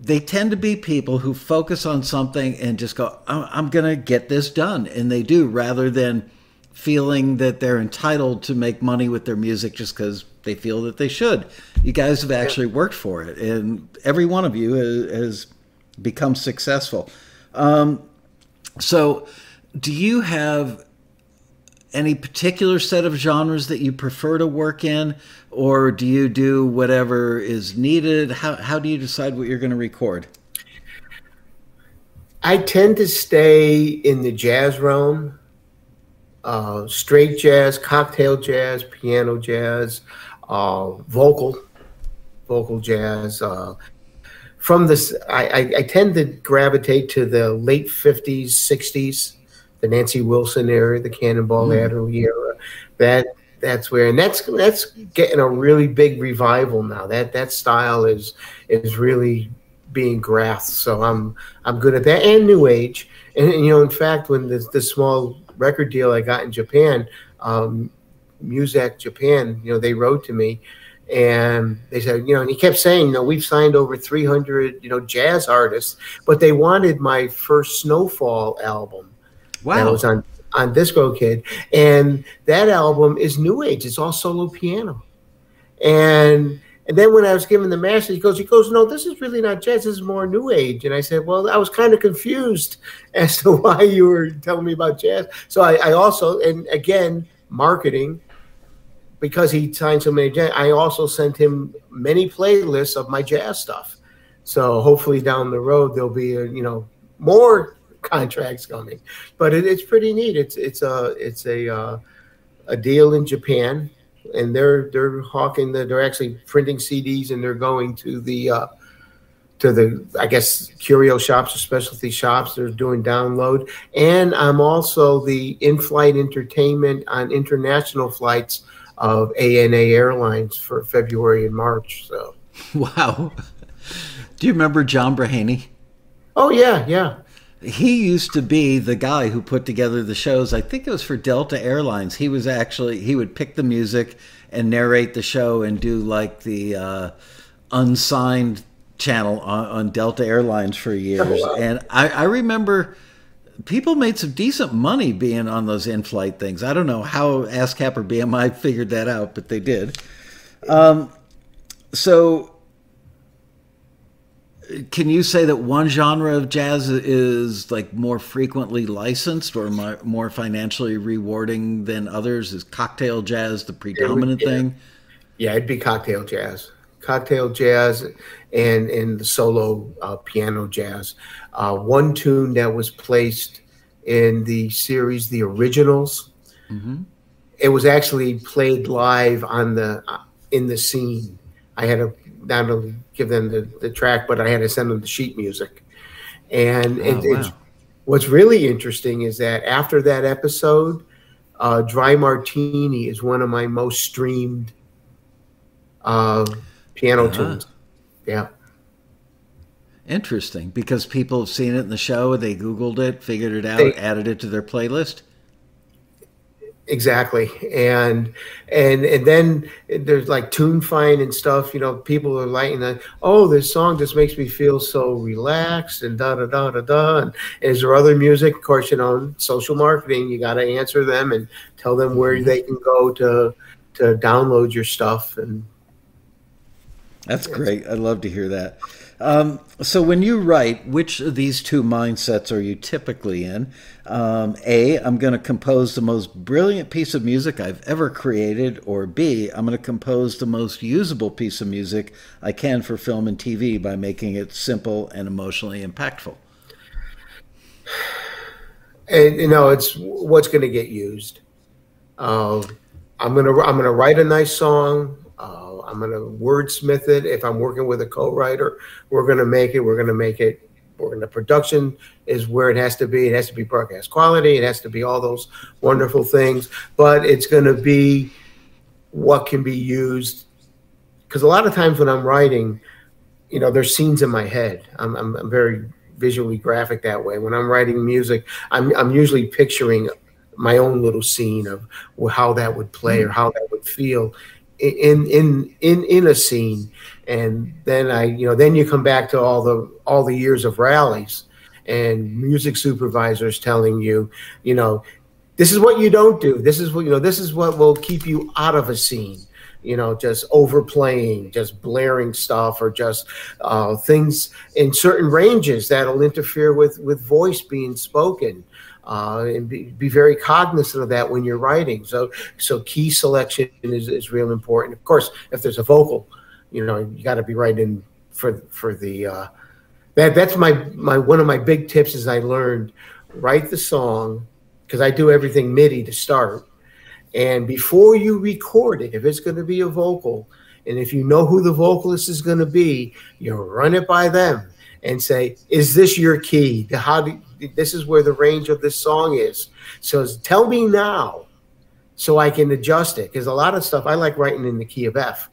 they tend to be people who focus on something and just go, I'm going to get this done. And they do, rather than feeling that they're entitled to make money with their music just because they feel that they should. You guys have actually worked for it, and every one of you has become successful. Um, so, do you have any particular set of genres that you prefer to work in, or do you do whatever is needed? How, how do you decide what you're going to record? I tend to stay in the jazz realm uh, straight jazz, cocktail jazz, piano jazz, uh, vocal, vocal jazz. Uh, from this, I, I, I, tend to gravitate to the late '50s, '60s, the Nancy Wilson era, the Cannonball mm. Adderley era. That that's where, and that's that's getting a really big revival now. That that style is is really being grasped. So I'm I'm good at that, and New Age. And, and you know, in fact, when the the small record deal I got in Japan, um, Muzak Japan, you know, they wrote to me and they said, you know, and he kept saying, you know, we've signed over 300, you know, jazz artists, but they wanted my first Snowfall album. Wow. That was on, on Disco Kid. And that album is new age. It's all solo piano. And and then when I was given the master, he goes, he goes, no, this is really not jazz. This is more new age. And I said, well, I was kind of confused as to why you were telling me about jazz. So I, I also, and again, marketing, because he signed so many jazz, I also sent him many playlists of my jazz stuff. So hopefully down the road there'll be, a, you know, more contracts coming. But it, it's pretty neat. It's it's a it's a uh, a deal in Japan and they're they're hawking the, they're actually printing CDs and they're going to the uh, to the I guess curio shops or specialty shops. They're doing download, and I'm also the in-flight entertainment on international flights of ANA Airlines for February and March. So, wow. Do you remember John Brahaney? Oh yeah, yeah he used to be the guy who put together the shows. I think it was for Delta Airlines. He was actually he would pick the music and narrate the show and do like the uh, unsigned channel on, on, Delta Airlines for years. Oh, wow. And I, I remember people made some decent money being on those in-flight things. I don't know how ASCAP or BMI figured that out, but they did. Um, so can you say that one genre of jazz is like more frequently licensed or more financially rewarding than others? Is cocktail jazz the predominant yeah, thing? Yeah, it'd be cocktail jazz, cocktail jazz, and and the solo uh, piano jazz. Uh, one tune that was placed in the series, the originals. Mm-hmm. It was actually played live on the uh, in the scene. I had a not only give them the, the track, but I had to send them the sheet music. And oh, it, wow. what's really interesting is that after that episode, uh, Dry Martini is one of my most streamed uh, piano uh-huh. tunes. Yeah. Interesting, because people have seen it in the show, they Googled it, figured it out, they, added it to their playlist. Exactly, and and and then there's like TuneFind and stuff. You know, people are liking that. Oh, this song just makes me feel so relaxed and da da da da da. And is there other music? Of course, you know, social marketing. You got to answer them and tell them where mm-hmm. they can go to to download your stuff. And that's great. I'd love to hear that. Um, so when you write, which of these two mindsets are you typically in? Um, a, I'm going to compose the most brilliant piece of music I've ever created, or B, I'm going to compose the most usable piece of music I can for film and TV by making it simple and emotionally impactful. and you know it's what's going to get used. Uh, I'm gonna I'm gonna write a nice song. Uh, I'm gonna wordsmith it. If I'm working with a co-writer, we're gonna make it. We're gonna make it. We're gonna production is where it has to be. It has to be broadcast quality. It has to be all those wonderful things. But it's gonna be what can be used. Because a lot of times when I'm writing, you know, there's scenes in my head. I'm, I'm, I'm very visually graphic that way. When I'm writing music, I'm, I'm usually picturing my own little scene of how that would play or how that would feel in in in in a scene and then i you know then you come back to all the all the years of rallies and music supervisors telling you you know this is what you don't do this is what you know this is what will keep you out of a scene you know, just overplaying, just blaring stuff, or just uh, things in certain ranges that'll interfere with with voice being spoken. Uh, and be, be, very cognizant of that when you're writing. So, so key selection is, is real important. Of course, if there's a vocal, you know, you got to be writing for for the uh, that that's my my one of my big tips is I learned write the song because I do everything MIDI to start and before you record it, if it's going to be a vocal, and if you know who the vocalist is going to be, you run it by them and say, "Is this your key? How do, this is where the range of this song is?" So tell me now, so I can adjust it. Because a lot of stuff I like writing in the key of F,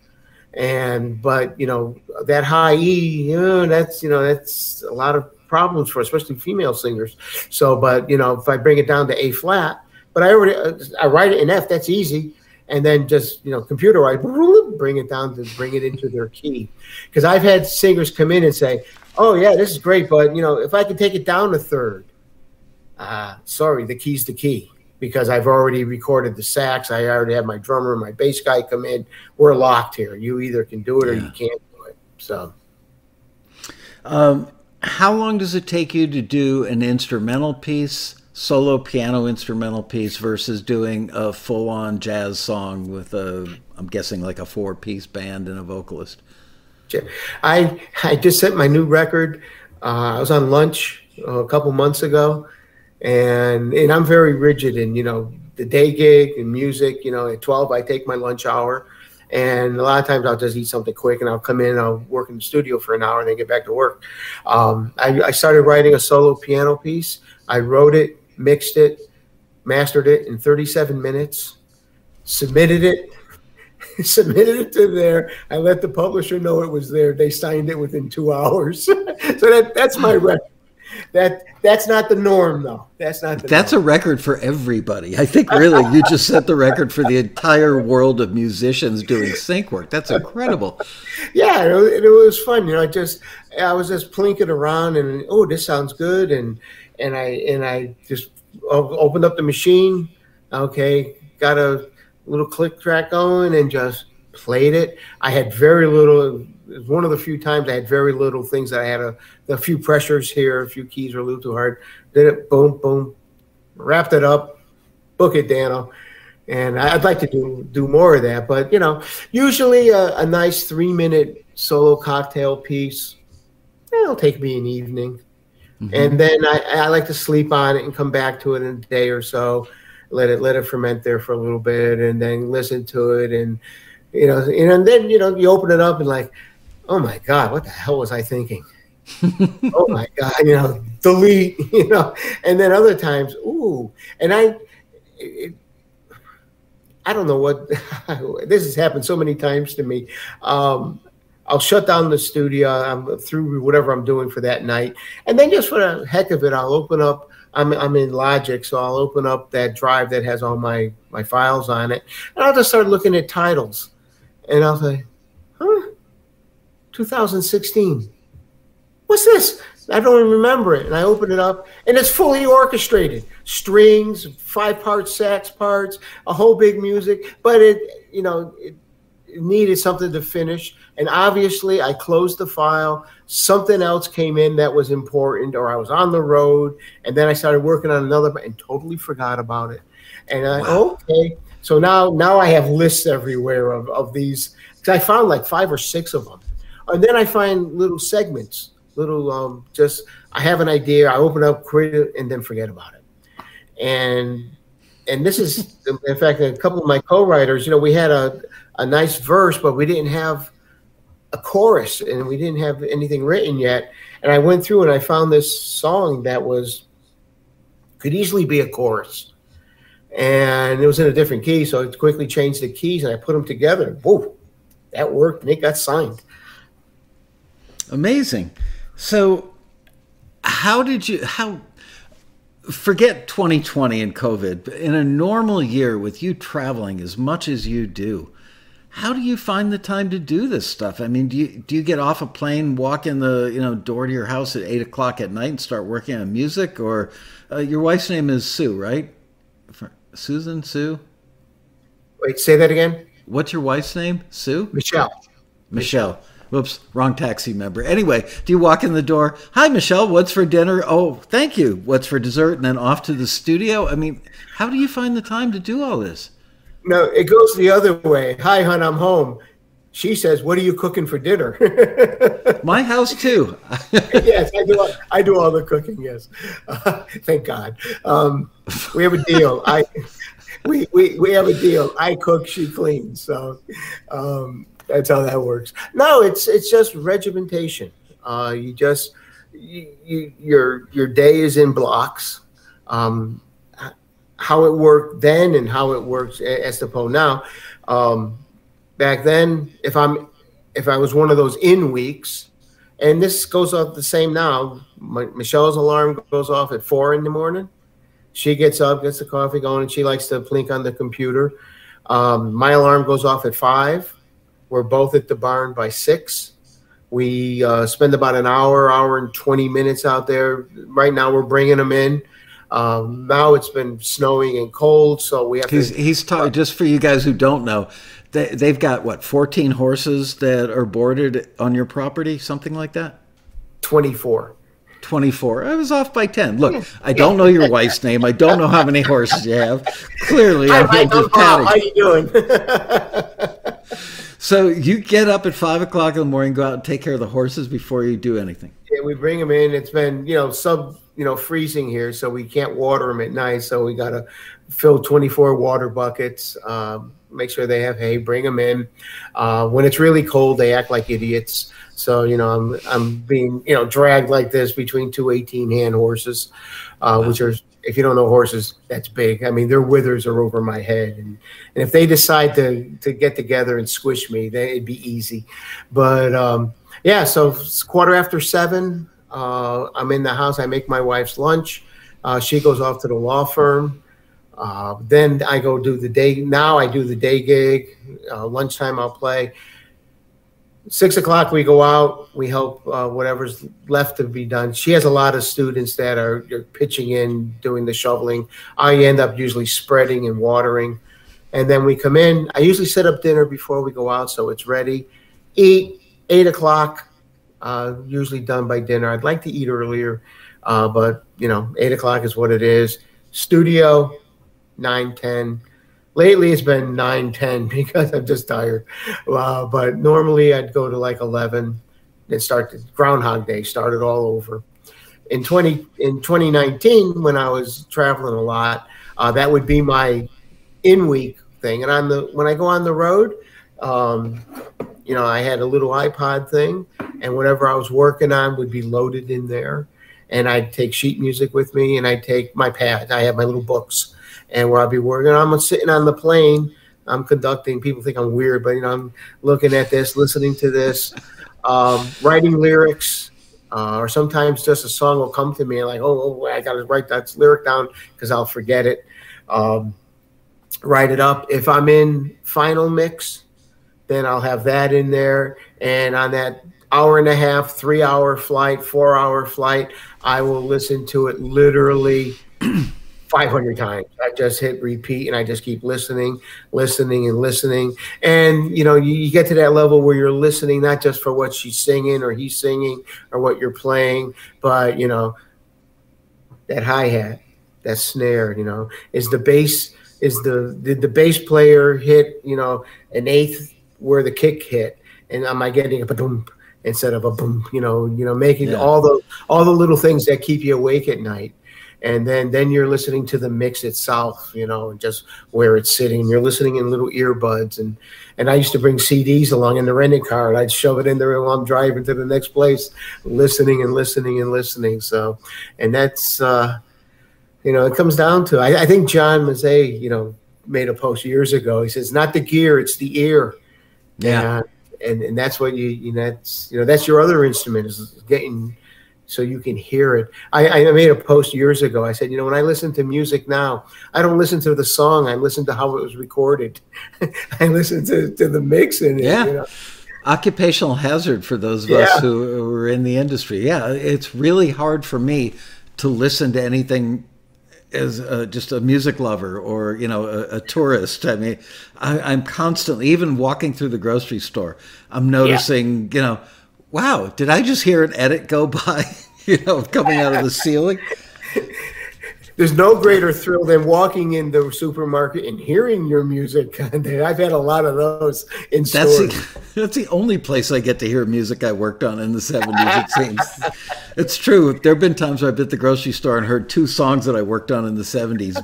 and but you know that high E, you know, that's you know that's a lot of problems for especially female singers. So, but you know if I bring it down to A flat but I already uh, I write it in F. That's easy, and then just you know computer write, bring it down to bring it into their key. Because I've had singers come in and say, "Oh yeah, this is great, but you know if I could take it down a third, uh, sorry, the key's the key." Because I've already recorded the sax, I already have my drummer and my bass guy come in. We're locked here. You either can do it or you can't do it. So, um, how long does it take you to do an instrumental piece? solo piano instrumental piece versus doing a full on jazz song with a I'm guessing like a four piece band and a vocalist? I I just sent my new record. Uh, I was on lunch uh, a couple months ago, and and I'm very rigid in you know the day gig and music. You know, at 12 I take my lunch hour, and a lot of times I'll just eat something quick and I'll come in. I'll work in the studio for an hour and then get back to work. Um, I, I started writing a solo piano piece. I wrote it mixed it, mastered it in 37 minutes, submitted it, submitted it to there. I let the publisher know it was there. They signed it within two hours. so that that's my record. That that's not the norm though. That's not. that's norm. a record for everybody. I think really you just set the record for the entire world of musicians doing sync work. That's incredible. yeah, it, it was fun. You know, I just I was just plinking around and oh, this sounds good and and I and I just opened up the machine. Okay, got a little click track going and just played it. I had very little. It was one of the few times I had very little things that I had a, a few pressures here, a few keys were a little too hard. Did it, boom, boom, wrapped it up, book it, Danno. And I'd like to do do more of that, but you know, usually a, a nice three minute solo cocktail piece. It'll take me an evening. Mm-hmm. And then I, I like to sleep on it and come back to it in a day or so, let it let it ferment there for a little bit, and then listen to it, and you know, and then you know, you open it up and like, oh my god, what the hell was I thinking? oh my god, you know, delete, you know, and then other times, ooh, and I. It, I don't know what this has happened so many times to me. Um, I'll shut down the studio. I'm through whatever I'm doing for that night, and then just for the heck of it, I'll open up. I'm I'm in Logic, so I'll open up that drive that has all my my files on it, and I'll just start looking at titles, and I'll say, "Huh, 2016. What's this? I don't even remember it." And I open it up, and it's fully orchestrated, strings, five part sax parts, a whole big music, but it you know. It, needed something to finish. And obviously, I closed the file. Something else came in that was important, or I was on the road. And then I started working on another and totally forgot about it. And I, wow. okay. So now, now I have lists everywhere of, of these. I found like five or six of them. And then I find little segments, little, um, just, I have an idea. I open up, create it, and then forget about it. and and this is in fact a couple of my co-writers. You know, we had a a nice verse, but we didn't have a chorus, and we didn't have anything written yet. And I went through and I found this song that was could easily be a chorus and it was in a different key. So I quickly changed the keys and I put them together. Whoa, that worked. And it got signed. Amazing. So, how did you, how, forget 2020 and COVID, in a normal year with you traveling as much as you do, how do you find the time to do this stuff? I mean, do you do you get off a plane, walk in the you know door to your house at eight o'clock at night, and start working on music? Or uh, your wife's name is Sue, right? Susan Sue. Wait, say that again. What's your wife's name? Sue. Michelle. Michelle. Whoops, wrong taxi member. Anyway, do you walk in the door? Hi, Michelle. What's for dinner? Oh, thank you. What's for dessert? And then off to the studio. I mean, how do you find the time to do all this? No, it goes the other way. Hi, hon, I'm home. She says, "What are you cooking for dinner?" My house too. yes, I do. All, I do all the cooking. Yes, uh, thank God. Um, we have a deal. I we, we we have a deal. I cook, she cleans. So um, that's how that works. No, it's it's just regimentation. Uh, you just you, you, your your day is in blocks. Um, how it worked then and how it works as the po now. Um, back then, if I'm if I was one of those in weeks, and this goes off the same now. My, Michelle's alarm goes off at four in the morning. She gets up, gets the coffee going, and she likes to plink on the computer. Um, my alarm goes off at five. We're both at the barn by six. We uh, spend about an hour, hour and 20 minutes out there. Right now, we're bringing them in. Um, now it's been snowing and cold, so we have. He's to, he's ta- just for you guys who don't know. They, they've got what 14 horses that are boarded on your property, something like that. 24. 24. I was off by 10. Look, I don't know your wife's name. I don't know how many horses you have. Clearly, I'm just patting. How you doing? so you get up at 5 o'clock in the morning, go out and take care of the horses before you do anything. We bring them in. It's been, you know, sub you know freezing here, so we can't water them at night. So we got to fill 24 water buckets. Um, make sure they have hay. Bring them in. Uh, when it's really cold, they act like idiots. So you know, I'm I'm being you know dragged like this between two 18 hand horses, uh, wow. which are if you don't know horses, that's big. I mean, their withers are over my head, and, and if they decide to to get together and squish me, they, it'd be easy. But um, yeah, so it's quarter after seven. Uh, I'm in the house. I make my wife's lunch. Uh, she goes off to the law firm. Uh, then I go do the day. Now I do the day gig. Uh, lunchtime I'll play. Six o'clock we go out. We help uh, whatever's left to be done. She has a lot of students that are, are pitching in, doing the shoveling. I end up usually spreading and watering, and then we come in. I usually set up dinner before we go out, so it's ready. Eat eight o'clock uh, usually done by dinner. I'd like to eat earlier, uh, but you know, eight o'clock is what it is. Studio, nine ten. Lately, it's been nine ten because I'm just tired. Uh, but normally, I'd go to like eleven and start the Groundhog Day. Start it all over. In twenty in 2019, when I was traveling a lot, uh, that would be my in week thing. And on the when I go on the road, um, you know, I had a little iPod thing, and whatever I was working on would be loaded in there. And I'd take sheet music with me, and I'd take my pad. I have my little books, and where I'd be working, I'm sitting on the plane. I'm conducting. People think I'm weird, but you know, I'm looking at this, listening to this, um, writing lyrics, uh, or sometimes just a song will come to me, and like, oh, oh I got to write that lyric down because I'll forget it. Um, write it up. If I'm in final mix, then I'll have that in there. And on that hour and a half, three hour flight, four hour flight, I will listen to it literally 500 times. I just hit repeat and I just keep listening, listening, and listening. And, you know, you, you, get to that level where you're listening not just for what she's singing or he's singing or what you're playing, but, you know, that hi hat, that snare, you know, is the bass. Is the did the bass player hit you know an eighth where the kick hit, and am I getting a boom instead of a boom? You know, you know, making yeah. all the all the little things that keep you awake at night. and then then you're listening to the mix itself you know just where it's sitting you're listening in little earbuds and and i used to bring cds along in the rented car and i'd shove it in there while i'm driving to the next place listening and listening and listening so and that's uh you know it comes down to i, I think john Mazzei, you know made a post years ago he says not the gear it's the ear yeah and and, and that's what you you know that's you know that's your other instrument is getting so you can hear it. I, I made a post years ago. I said, you know, when I listen to music now, I don't listen to the song. I listen to how it was recorded. I listen to, to the mix and yeah. You know. Occupational hazard for those of yeah. us who are in the industry. Yeah, it's really hard for me to listen to anything as a, just a music lover or you know a, a tourist. I mean, I, am constantly even walking through the grocery store. I'm noticing, yeah. you know wow, did I just hear an edit go by, you know, coming out of the ceiling? There's no greater thrill than walking in the supermarket and hearing your music. I've had a lot of those in that's stores. The, that's the only place I get to hear music I worked on in the 70s, it seems. it's true. There have been times where I've been at the grocery store and heard two songs that I worked on in the 70s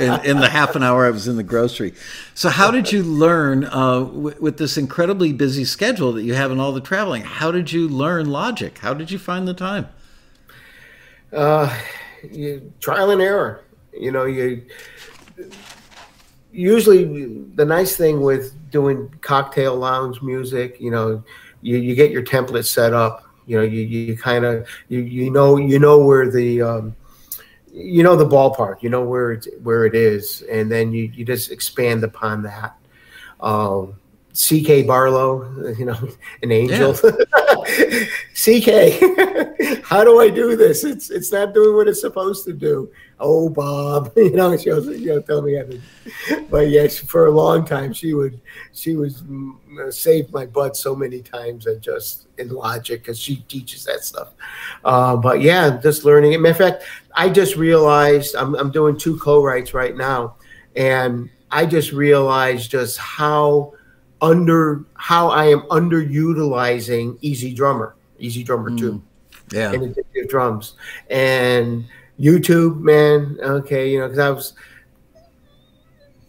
in, in the half an hour I was in the grocery. So, how did you learn uh, w- with this incredibly busy schedule that you have and all the traveling? How did you learn Logic? How did you find the time? Uh, you, trial and error. You know, you usually the nice thing with doing cocktail lounge music, you know, you, you get your template set up. You know, you, you kind of you you know you know where the um, you know the ballpark, you know where it where it is, and then you you just expand upon that. Um, CK Barlow, you know, an angel. Yeah. CK, how do I do this? It's it's not doing what it's supposed to do. Oh, Bob, you know, she was, you know, tell me how to. But yes, for a long time, she would she was mm, saved my butt so many times and just in logic because she teaches that stuff. Uh, but yeah, just learning it. Matter fact, I just realized I'm I'm doing two co-writes right now, and I just realized just how under how I am underutilizing EZdrummer, Easy Drummer mm. 2. Yeah. And addictive drums. And YouTube, man, okay, you know, because I was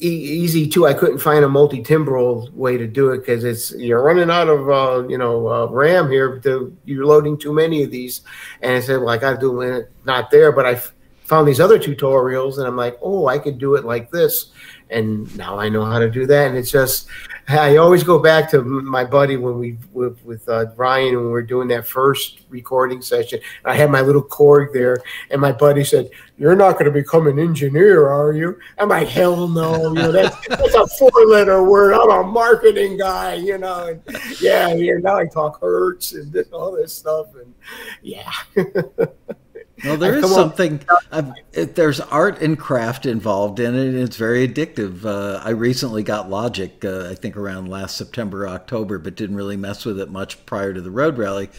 e- easy too. I couldn't find a multi timbral way to do it because it's you're running out of uh, you know uh, RAM here. To, you're loading too many of these, and I said, well, I got to do it. Not there, but I f- found these other tutorials, and I'm like, oh, I could do it like this, and now I know how to do that. And it's just I always go back to my buddy when we with, with uh, Ryan when we were doing that first recording session. I had my little Korg there, and my buddy said, "You're not going to become an engineer, are you?" I'm like, "Hell no! You know that's, that's a four-letter word. I'm a marketing guy, you know." And yeah, yeah. Now I talk hertz and all this stuff, and yeah. Well, there is something. It, there's art and craft involved in it. And it's very addictive. Uh, I recently got Logic, uh, I think around last September, October, but didn't really mess with it much prior to the road rally.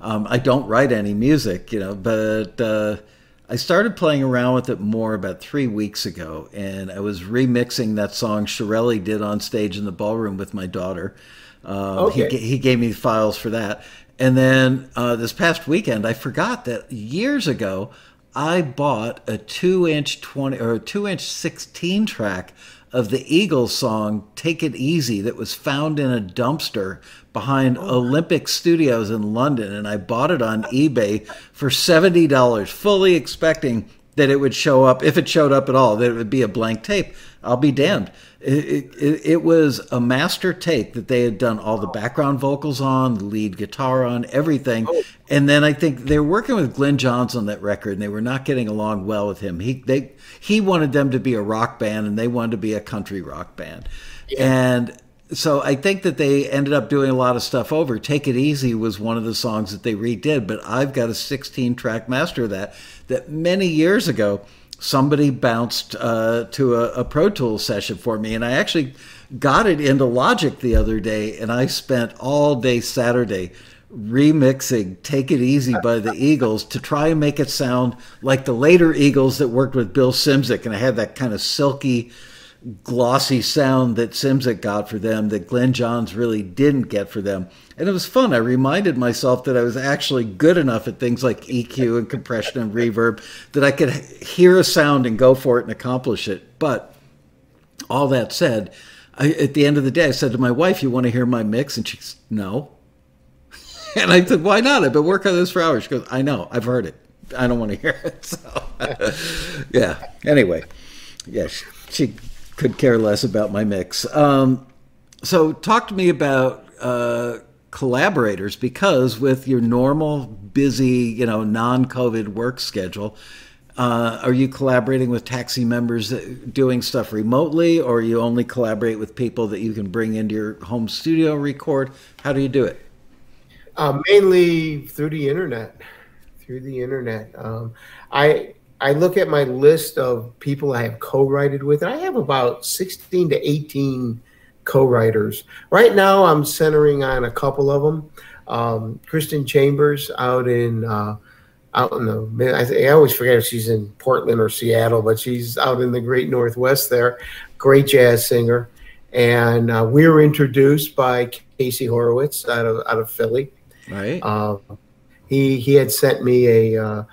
Um, I don't write any music, you know, but uh, I started playing around with it more about three weeks ago, and I was remixing that song Shirelli did on stage in the ballroom with my daughter. Um, okay. he, he gave me files for that. And then uh, this past weekend, I forgot that years ago, I bought a two inch 20 or a two inch 16 track of the Eagles song Take It Easy that was found in a dumpster behind oh. Olympic Studios in London. And I bought it on eBay for $70, fully expecting that it would show up, if it showed up at all, that it would be a blank tape. I'll be damned. It, it, it, was a master take that they had done all the background vocals on, the lead guitar on, everything. Oh. And then I think they were working with Glyn Johns on that record, and they were not getting along well with him. He they he wanted them to be a rock band, and they wanted to be a country rock band. Yeah. And so I think that they ended up doing a lot of stuff over. Take It Easy was one of the songs that they redid, but I've got a 16 track master of that that many years ago somebody bounced uh, to a, a Pro Tools session for me, and I actually got it into Logic the other day, and I spent all day Saturday remixing Take It Easy by the Eagles to try and make it sound like the later Eagles that worked with Bill Szymczyk. And I had that kind of silky glossy sound that Szymczyk got for them that Glyn Johns really didn't get for them. And it was fun. I reminded myself that I was actually good enough at things like EQ and compression and reverb that I could hear a sound and go for it and accomplish it. But all that said, I, at the end of the day, I said to my wife, You want to hear my mix? And she said, No. and I said, Why not? I've been working on this for hours. She goes, I know, I've heard it. I don't want to hear it. So, yeah. Anyway, yeah, she, she, could care less about my mix. Um, so, talk to me about uh, collaborators because with your normal, busy, you know, non-COVID work schedule, uh, are you collaborating with taxi members doing stuff remotely, or you only collaborate with people that you can bring into your home studio record? How do you do it? Uh, mainly through the internet. Through the internet, um, I I look at my list of people I have co-writed with, and I have about sixteen to eighteen co-writers. Right now, I'm centering on a couple of them. Um, Kristen Chambers out in uh, out in the I, I always forget if she's in Portland or Seattle, but she's out in the Great Northwest there. Great jazz singer, and uh, we were introduced by Casey Horowitz out of out of Philly. Right. Uh, he he had sent me a.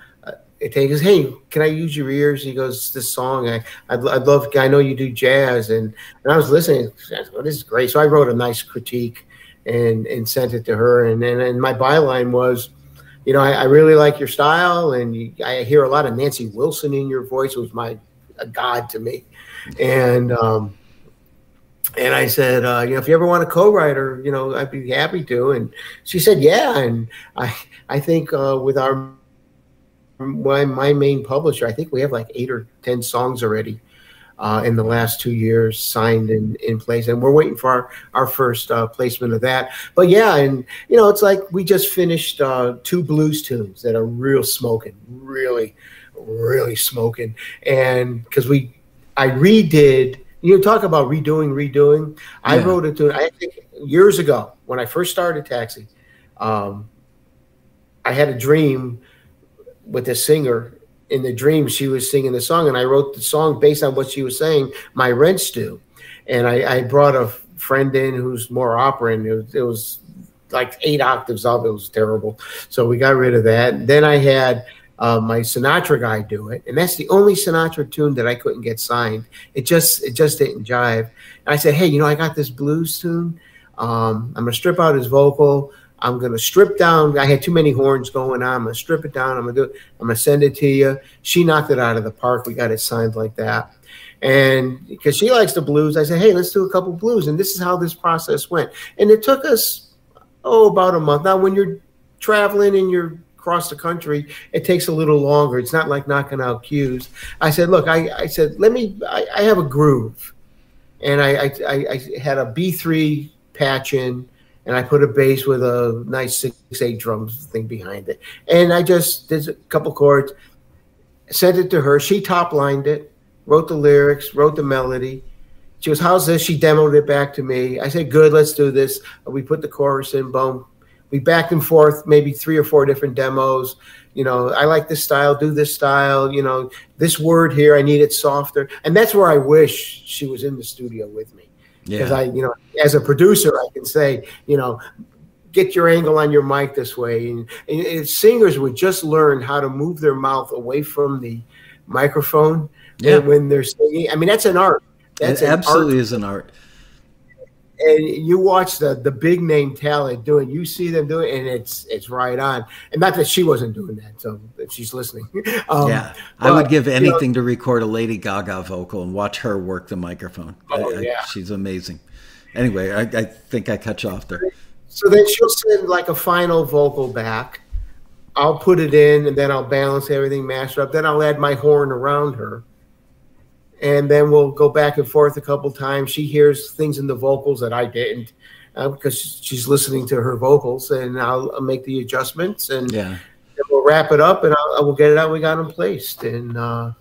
He goes, "Hey, can I use your ears?" He goes, "This song, I, I'd, I'd love. I know you do jazz, and and I was listening. Well, this is great." So I wrote a nice critique and and sent it to her, and and, and my byline was, you know, I, I really like your style, and you, I hear a lot of Nancy Wilson in your voice. It was my a god to me, and um, and I said, uh, you know, if you ever want a co-writer, you know, I'd be happy to. And she said, yeah. And I I think uh, with our my my main publisher, I think we have like eight or ten songs already. Uh, in the last two years signed in, in place and we're waiting for our, our first uh, placement of that but yeah and you know it's like we just finished uh, two blues tunes that are real smoking really really smoking and because we i redid you talk about redoing redoing yeah. i wrote a tune i think years ago when i first started taxi um, i had a dream with a singer in the dream she was singing the song and i wrote the song based on what she was saying my rent's due and i, I brought a friend in who's more opera and it was, it was like eight octaves up it was terrible. So we got rid of that. Then i had uh, my sinatra guy do it and that's the only sinatra tune that i couldn't get signed. It just it just didn't jive. And i said hey you know i got this blues tune. Um, i'm gonna strip out his vocal I'm gonna strip down. I had too many horns going on. I'm gonna strip it down. I'm gonna do it. I'm gonna send it to you. She knocked it out of the park. We got it signed like that. And because she likes the blues, I said, hey, let's do a couple blues. And this is how this process went. And it took us, oh, about a month. Now, when you're traveling and you're across the country, it takes a little longer. It's not like knocking out cues. I said, look, I, I said, let me, I, I have a groove. And I, I, I had a B3 patch in and I put a bass with a nice six eight drums thing behind it. And I just did a couple chords, sent it to her. She top lined it, wrote the lyrics, wrote the melody. She goes, "How's this?" She demoed it back to me. I said, "Good, let's do this." We put the chorus in. Boom. We back and forth, maybe three or four different demos. You know, I like this style. Do this style. You know, this word here, I need it softer. And that's where I wish she was in the studio with me because yeah. I, you know, as a producer, I can say, you know, get your angle on your mic this way. And, and singers would just learn how to move their mouth away from the microphone yeah. when they're singing. I mean, that's an art. That's it absolutely art. is an art and you watch the the big name talent doing you see them doing and it's it's right on. And not that she wasn't doing that so if she's listening um, yeah i would give anything know, to record a lady gaga vocal and watch her work the microphone. Oh, I, yeah. I, she's amazing. Anyway I, I think i cut you off there. So then she'll send like a final vocal back. I'll put it in and then i'll balance everything master up. Then i'll add my horn around her and then we'll go back and forth a couple times. She hears things in the vocals that I didn't uh, because she's listening to her vocals, and I'll, I'll make the adjustments, and yeah. we'll wrap it up, and I'll, we'll get it out. We got them placed, and uh,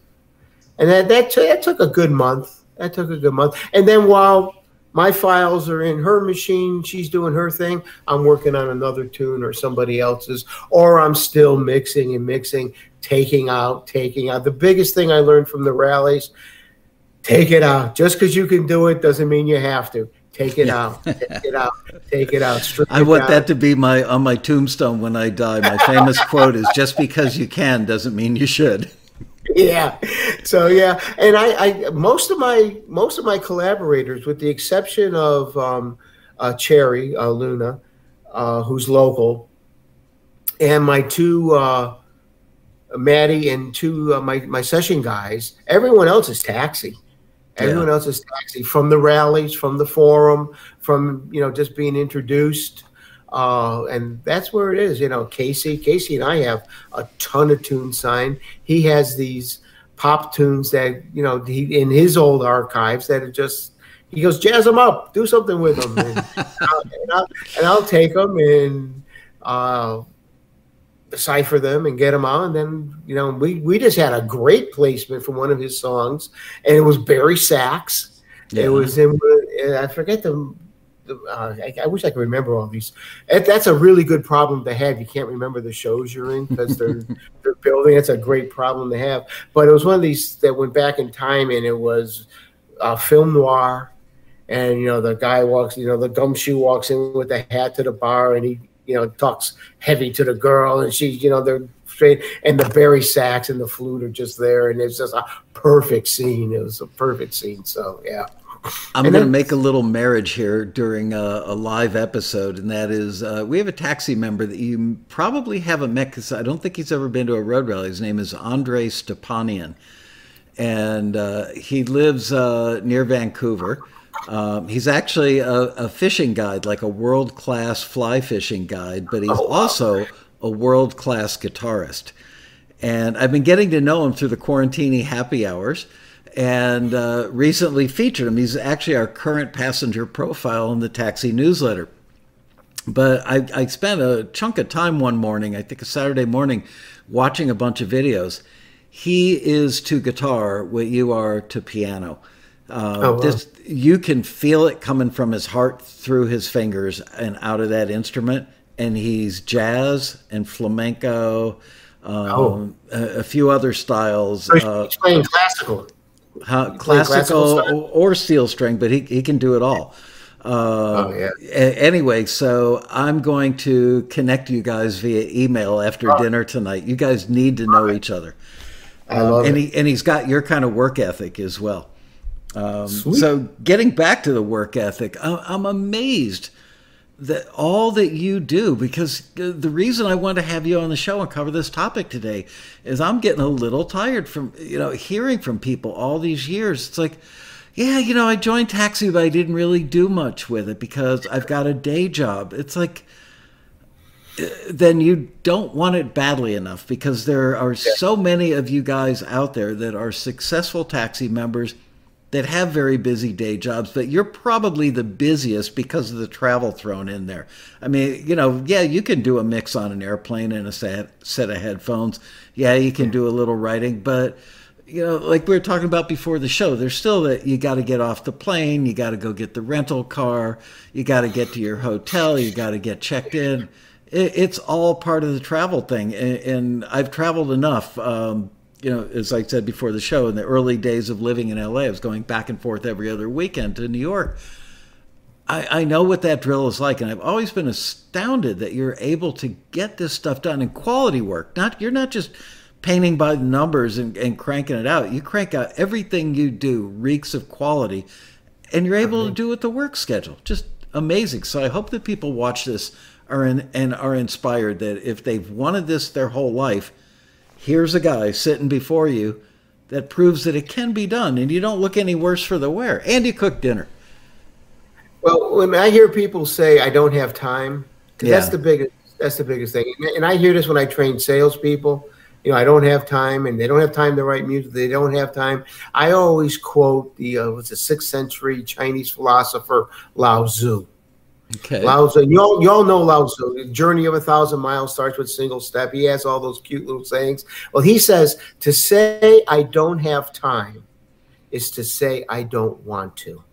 and that that, t- that took a good month. That took a good month, and then while my files are in her machine. She's doing her thing. I'm working on another tune or somebody else's, or I'm still mixing and mixing, taking out, taking out. The biggest thing I learned from the rallies take it out. Just because you can do it doesn't mean you have to. Take it out. Take it out. Take it out. Strip I want that to be my on my tombstone when I die. My famous quote is just because you can doesn't mean you should. Yeah. So yeah, and I, I most of my most of my collaborators, with the exception of um, uh, Cherry uh, Luna, uh, who's local, and my two uh, Maddie and two uh, my my session guys, everyone else is taxi. Everyone yeah. else is taxi from the rallies, from the forum, from you know just being introduced, uh, and that's where it is. You know, Casey, Casey and I have a ton of tunes signed. He has these pop tunes that you know he, in his old archives that are just. He goes, jazz them up, do something with them, and, I'll, and, I'll, and I'll take them and uh, decipher them and get them out. And then, you know, we, we just had a great placement for one of his songs, and it was bari sax. Yeah. It was him. I forget the. Uh, I, I, wish I could remember all these. That's a really good problem to have. You can't remember the shows you're in because they're they're building. It's a great problem to have. But it was one of these that went back in time, and it was uh, film noir. And you know the guy walks, you know the gumshoe walks in with the hat to the bar, and he you know, talks heavy to the girl, and she, you know, they're straight, and the bari sax and the flute are just there, and it's just a perfect scene. It was a perfect scene. So yeah. I'm going to make a little marriage here during a, a live episode, and that is uh, we have a taxi member that you probably haven't met because I don't think he's ever been to a road rally. His name is Andre Stepanian, and uh, he lives uh, near Vancouver. Um, he's actually a, a, fishing guide, like a world class fly fishing guide, but he's oh, wow. also a world class guitarist. And I've been getting to know him through the Quarantini happy hours and uh, recently featured him. He's actually our current passenger profile in the taxi newsletter. But I, I spent a chunk of time one morning, I think a Saturday morning, watching a bunch of videos. He is to guitar what you are to piano. Uh, oh, wow. This you can feel it coming from his heart through his fingers and out of that instrument. And he's jazz and flamenco, um, oh. a, a, few other styles. So he's uh, playing classical. Classical, classical or, steel string, but he, he can do it all. Uh, oh, yeah. A- anyway, so I'm going to connect you guys via email after oh. dinner tonight. You guys need to know each other. I love and it. He, and he's got your kind of work ethic as well. Um, so, getting back to the work ethic, I'm amazed that all that you do, because the reason I want to have you on the show and cover this topic today is I'm getting a little tired from, you know, hearing from people all these years. It's like, yeah, you know, I joined Taxi, but I didn't really do much with it because I've got a day job. It's like, uh, then you don't want it badly enough because there are so many of you guys out there that are successful taxi members that have very busy day jobs, but you're probably the busiest because of the travel thrown in there. I mean, you know, yeah, you can do a mix on an airplane and a set, set of headphones. Yeah, you can do a little writing, but you know, like we were talking about before the show, there's still that you got to get off the plane, you got to go get the rental car, you got to get to your hotel, you got to get checked in. it's all part of the travel thing, and, I've traveled enough. Um, you know, as I said before the show, in the early days of living in LA, I was going back and forth every other weekend to New York. I, I know what that drill is like, and I've always been astounded that you're able to get this stuff done in quality work. Not you're not just painting by the numbers and, and cranking it out. You crank out everything you do reeks of quality, and you're able to do it the work schedule. Just amazing. So I hope that people watch this are in, and are inspired that if they've wanted this their whole life here's a guy sitting before you that proves that it can be done and you don't look any worse for the wear. And you cook dinner. Well when i hear people say i don't have time yeah. that's the biggest that's the biggest thing. And i hear this when i train salespeople. You know i don't have time and they don't have time to write music they don't have time. I always quote the uh, what's the sixth century chinese philosopher lao tzu Okay. Lao Tzu, you all, you all know Lao Tzu. The journey of a thousand miles starts with single step. He has all those cute little sayings. Well, he says to say I don't have time is to say I don't want to.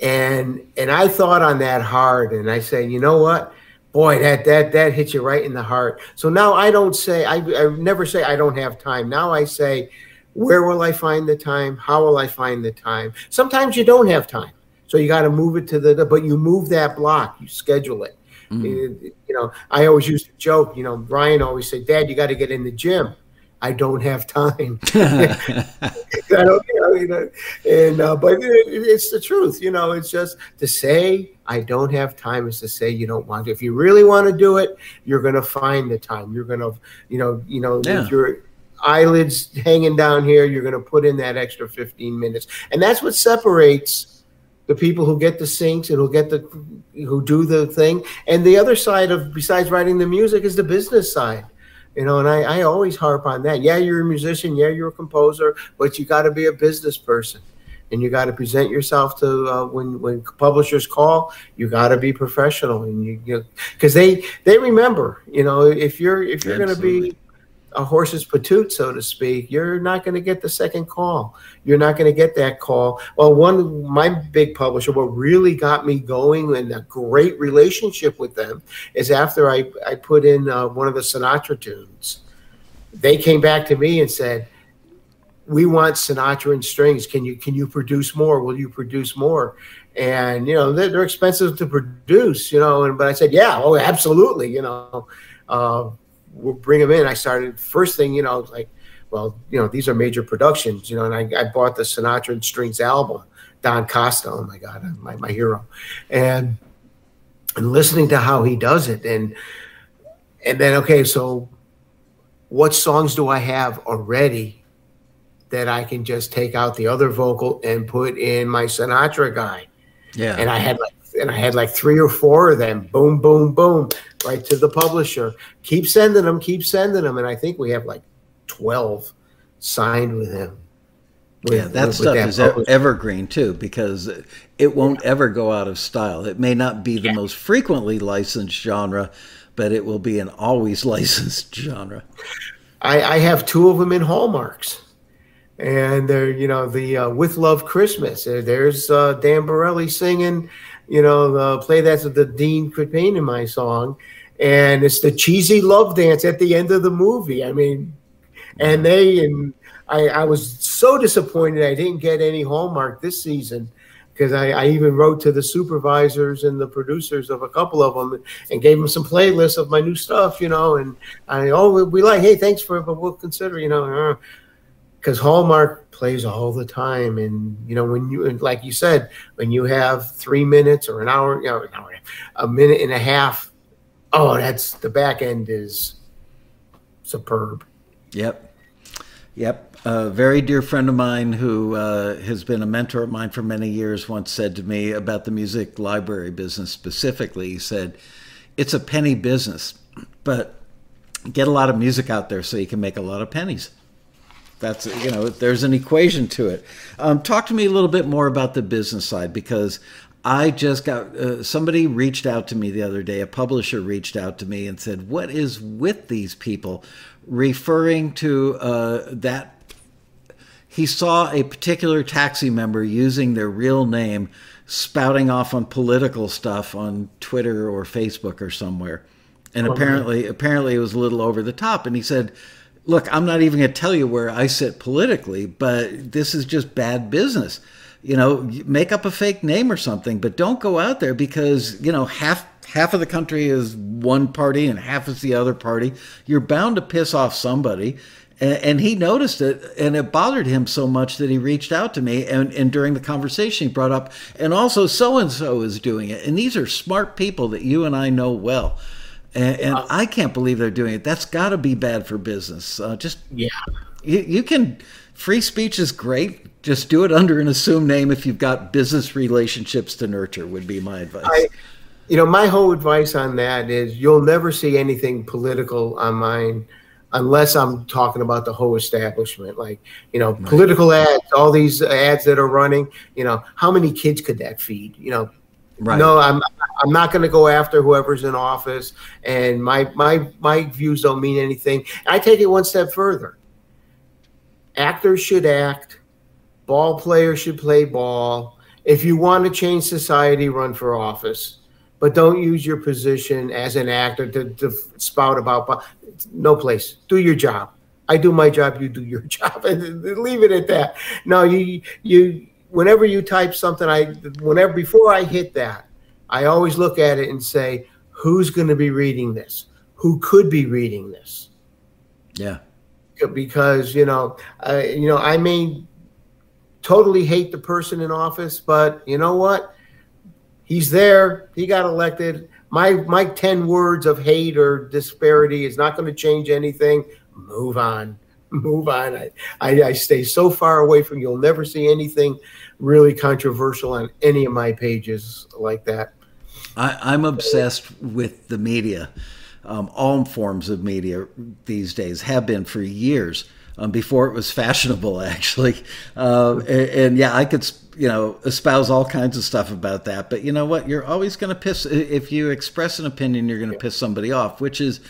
And and I thought on that hard, and I say, you know what, boy, that that that hits you right in the heart. So now I don't say I I never say I don't have time. Now I say where will I find the time? How will I find the time? Sometimes you don't have time. So you got to move it to the, but you move that block, you schedule it. Mm-hmm. You, you know, I always used to joke, you know, Brian always said, Dad, you got to get in the gym. I don't have time. I don't, you know and uh, but it, it's the truth. You know, it's just to say I don't have time is to say you don't want to. If you really want to do it, you're going to find the time. You're going to, you know, you know, yeah. your eyelids hanging down here, you're going to put in that extra 15 minutes, and that's what separates the people who get the syncs and who get the who do the thing, and the other side of besides writing the music is the business side. You know and I, I always harp on that. Yeah you're a musician. Yeah you're a composer but you got to be a business person. And you got to present yourself to uh, when when publishers call you got to be professional and you because they they remember you know if you're if you're going to be a horse's patoot, so to speak, you're not going to get the second call. You're not going to get that call. Well, one my big publisher, what really got me going and a great relationship with them is after I I put in uh, one of the Sinatra tunes, they came back to me and said, "We want Sinatra and strings. Can you can you produce more? Will you produce more?" And you know they're, they're expensive to produce, you know. And but I said, "Yeah, oh, absolutely," you know. Uh, we'll bring them in. I started first thing, you know, like, well, you know, these are major productions, you know, and I, I bought the Sinatra and Strings album, Don Costa. Oh my God, my, my hero. And, and listening to how he does it. And, and then, okay, so what songs do I have already that I can just take out the other vocal and put in my Sinatra guy? Yeah. And I had like and I had like three or four of them. Boom, boom, boom, right to the publisher. Keep sending them, keep sending them, and I think we have like twelve signed with him. With, yeah, that with, stuff with that is evergreen too because it won't ever go out of style. It may not be the yeah. most frequently licensed genre, but it will be an always licensed genre. I, I have two of them in Hallmarks and they're you know the uh, with love christmas there's uh, dan borelli singing you know, the play that's the Dean quit in my song, and it's the cheesy love dance at the end of the movie. I mean, and they and I, I was so disappointed I didn't get any Hallmark this season because I, I, even wrote to the supervisors and the producers of a couple of them and gave them some playlists of my new stuff, you know. And I oh we like hey thanks for but we'll consider you know uh, because Hallmark plays all the time. And you know, when you like you said, when you have three minutes or an hour, you know, an hour, a minute and a half, oh, that's the back end is superb. Yep, yep. A very dear friend of mine who uh, has been a mentor of mine for many years once said to me about the music library business specifically. He said, "It's a penny business, but." Get a lot of music out there so you can make a lot of pennies. That's you know, there's an equation to it. Um, talk to me a little bit more about the business side because I just got uh, somebody reached out to me the other day. A publisher reached out to me and said, "What is with these people?" Referring to uh, that he saw a particular taxi member using their real name spouting off on political stuff on Twitter or Facebook or somewhere. And oh, apparently man. apparently it was a little over the top and he said look, I'm not even going to tell you where I sit politically, but this is just bad business. You know, make up a fake name or something, but don't go out there because, you know, half half of the country is one party and half is the other party. You're bound to piss off somebody. And, he noticed it, and it bothered him so much that he reached out to me. And, and during the conversation, he brought up, and also so and so is doing it. And these are smart people that you and I know well. And, and uh, I can't believe they're doing it. That's got to be bad for business. Uh, just yeah, you, you can. Free speech is great. Just do it under an assumed name if you've got business relationships to nurture. Would be my advice. I, you know, my whole advice on that is you'll never see anything political on mine unless I'm talking about the whole establishment. Like, you know, right. political ads, all these ads that are running, you know, how many kids could that feed? You know, Right. No, I'm I'm not going to go after whoever's in office, and my my my views don't mean anything. I take it one step further. Actors should act. Ball players should play ball. If you want to change society, run for office, but don't use your position as an actor to, to spout about. No place. Do your job. I do my job, you do your job, and leave it at that. No, you you whenever you type something, I whenever before I hit that, I always look at it and say, who's going to be reading this? Who could be reading this? Yeah, because you know, uh, you know, I may totally hate the person in office, but you know what? He's there. He got elected. My my ten words of hate or disparity is not going to change anything. Move on. Move on. I, I, I stay so far away from. You'll never see anything really controversial on any of my pages like that. I, am obsessed with the media. Um, all forms of media these days have been for years um, before it was fashionable, actually. Uh, and, and, yeah, I could, you know, espouse all kinds of stuff about that. But you know what? You're always going to piss, if you express an opinion, you're going to piss somebody off, which is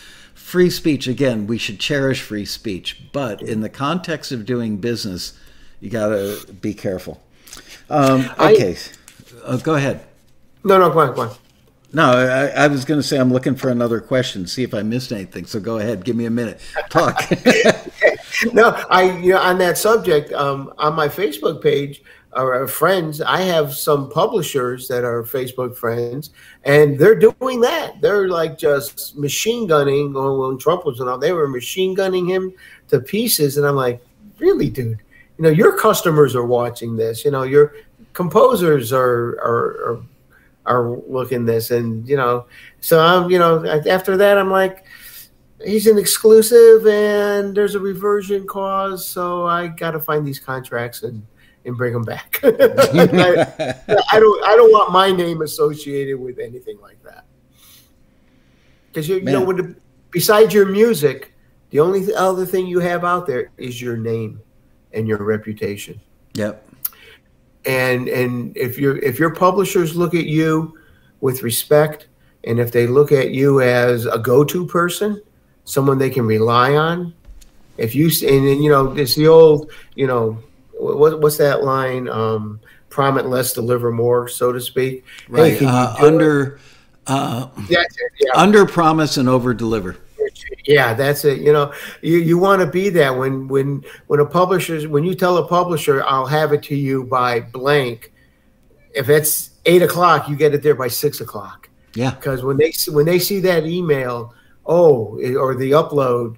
free speech. Again, we should cherish free speech. But in the context of doing business, you got to be careful. Um, okay. I, uh, go ahead. No, no, go on, go on. No, I, I was going to say I'm looking for another question, see if I missed anything. So go ahead, give me a minute. Talk. no, I you know on that subject um, on my Facebook page or uh, friends, I have some publishers that are Facebook friends, and they're doing that. They're like just machine gunning. When Trump was on, they were machine gunning him to pieces, and I'm like, really, dude? You know, your customers are watching this. You know, your composers are are, are are looking this, and you know, so I'm, you know, after that, I'm like, he's an exclusive, and there's a reversion clause, so I got to find these contracts and and bring them back. I, I, don't, I don't want my name associated with anything like that, because you, you know, when the, besides your music, the only other thing you have out there is your name and your reputation. Yep and and if your if your publishers look at you with respect and if they look at you as a go-to person someone they can rely on if you and, and you know it's the old you know what, what's that line um promise less deliver more so to speak right hey, uh, under uh, yeah, yeah. under promise and over deliver yeah, that's it. You know, you, you want to be that when when when a publisher when you tell a publisher I'll have it to you by blank. If it's eight o'clock, you get it there by six o'clock. Yeah, because when they when they see that email, oh, or the upload,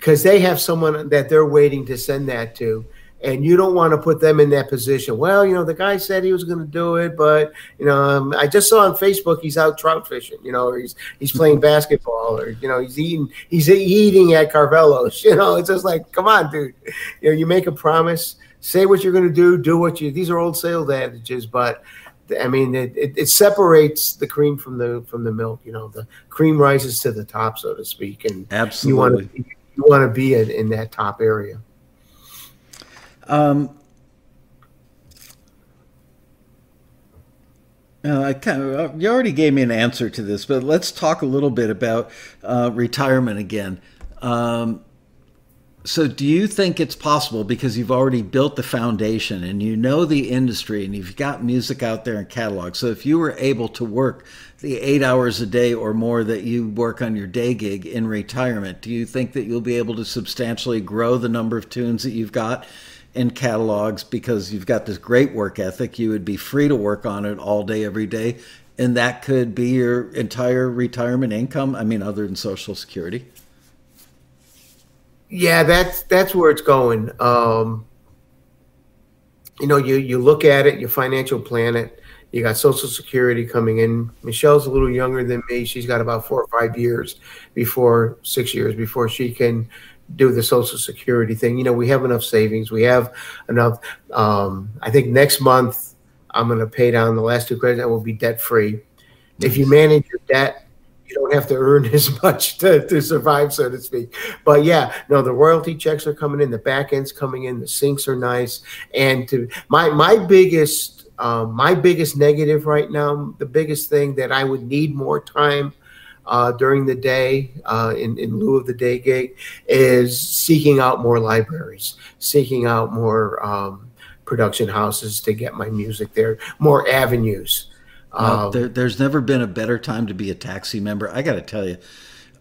because they have someone that they're waiting to send that to and you don't want to put them in that position. Well, you know, the guy said he was going to do it, but you know, um, I just saw on Facebook he's out trout fishing. You know, or he's he's playing basketball, or you know, he's eating he's eating at Carvelos. You know, it's just like, come on, dude. You know, you make a promise, say what you're going to do, do what you. These are old sales adages, but. I mean, it, it, it, separates the cream from the from the milk. You know, the cream rises to the top, so to speak, and absolutely, you want to you want to be in, in that top area. Um, uh, I kind of, uh, you already gave me an answer to this, but let's talk a little bit about uh, retirement again. Um, so, do you think it's possible because you've already built the foundation and you know the industry and you've got music out there in catalog? So, if you were able to work the eight hours a day or more that you work on your day gig in retirement, do you think that you'll be able to substantially grow the number of tunes that you've got in catalogs because you've got this great work ethic. You would be free to work on it all day, every day. And that could be your entire retirement income. I mean, other than Social Security. Yeah, that's that's where it's going. Um, you know, you you look at it, you financial plan it. You got Social Security coming in. Michelle's a little younger than me. She's got about four or five years before six years before she can do the social security thing. You know we have enough savings. We have enough um, i think next month i'm going to pay down the last two credits. And we'll be debt free if you manage your debt you don't have to earn as much to, to survive so to speak. But yeah no the royalty checks are coming in. The back end's coming in. The sinks are nice. And to my my biggest um, my biggest negative right now the biggest thing that i would need more time uh, during the day uh, in, in lieu of the day gig is seeking out more libraries, seeking out more um, production houses to get my music there, more avenues. Uh, there, there's never been a better time to be a taxi member. I got to tell you,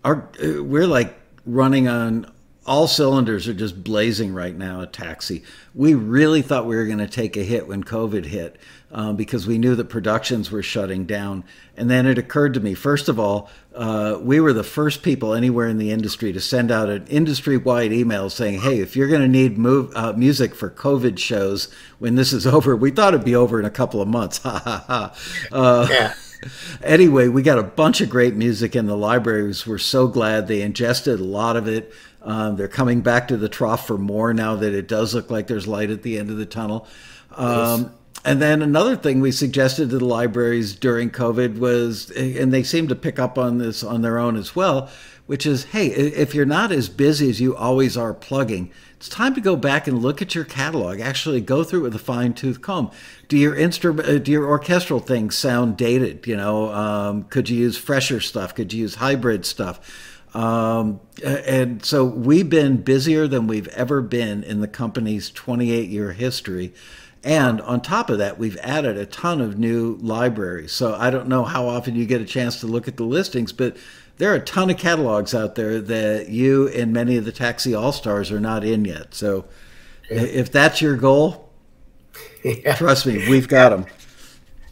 our we're like running on all cylinders are just blazing right now at Taxi. We really thought we were going to take a hit when COVID hit um, because we knew that productions were shutting down. And then it occurred to me, first of all, uh, we were the first people anywhere in the industry to send out an industry wide email saying, hey, if you're going to need move, uh, music for COVID shows when this is over, we thought it'd be over in a couple of months. Ha ha ha. Uh, yeah. Anyway, we got a bunch of great music in the libraries. We're so glad they ingested a lot of it. Um, they're coming back to the trough for more now that it does look like there's light at the end of the tunnel. Um, and then another thing we suggested to the libraries during COVID was, and they seem to pick up on this on their own as well, which is hey, if you're not as busy as you always are plugging, it's time to go back and look at your catalog. Actually, go through it with a fine tooth comb. Do your instrument, uh, do your orchestral things sound dated? You know, um, could you use fresher stuff? Could you use hybrid stuff? Um, and so we've been busier than we've ever been in the company's 28 year history. And on top of that, we've added a ton of new libraries. So I don't know how often you get a chance to look at the listings, but there are a ton of catalogs out there that you and many of the Taxi All Stars are not in yet. So yeah. if that's your goal, yeah. trust me, we've got them.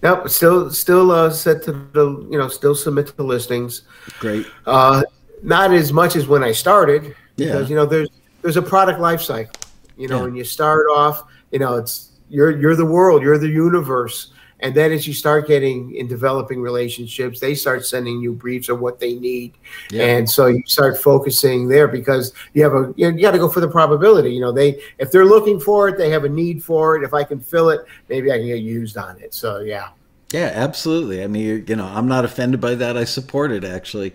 Nope, still still uh, set to the you know still submit to the listings. Great. Uh, not as much as when I started because yeah. you know there's there's a product life cycle. You know, yeah. when you start off, you know, it's you're you're the world, you're the universe. And then as you start getting in developing relationships, they start sending you briefs of what they need. Yeah. And so you start focusing there because you have a you, know, you got to go for the probability. You know, they if they're looking for it, they have a need for it. If I can fill it, maybe I can get used on it. So yeah. Yeah, absolutely. I mean, you know, I'm not offended by that. I support it actually.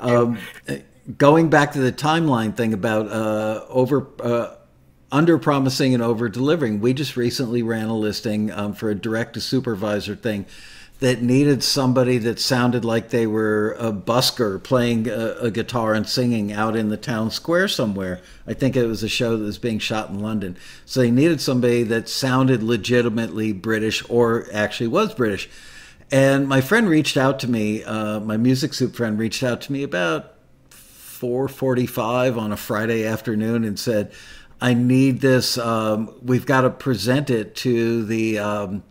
Um, going back to the timeline thing about uh, over uh, under promising and over delivering, we just recently ran a listing um, for a direct to supervisor thing that needed somebody that sounded like they were a busker playing a, a, guitar and singing out in the town square somewhere. I think it was a show that was being shot in London. So they needed somebody that sounded legitimately British or actually was British. And my friend reached out to me. Uh, my music soup friend reached out to me about 4:45 on a Friday afternoon and said, "I need this. Um, we've got to present it to the um,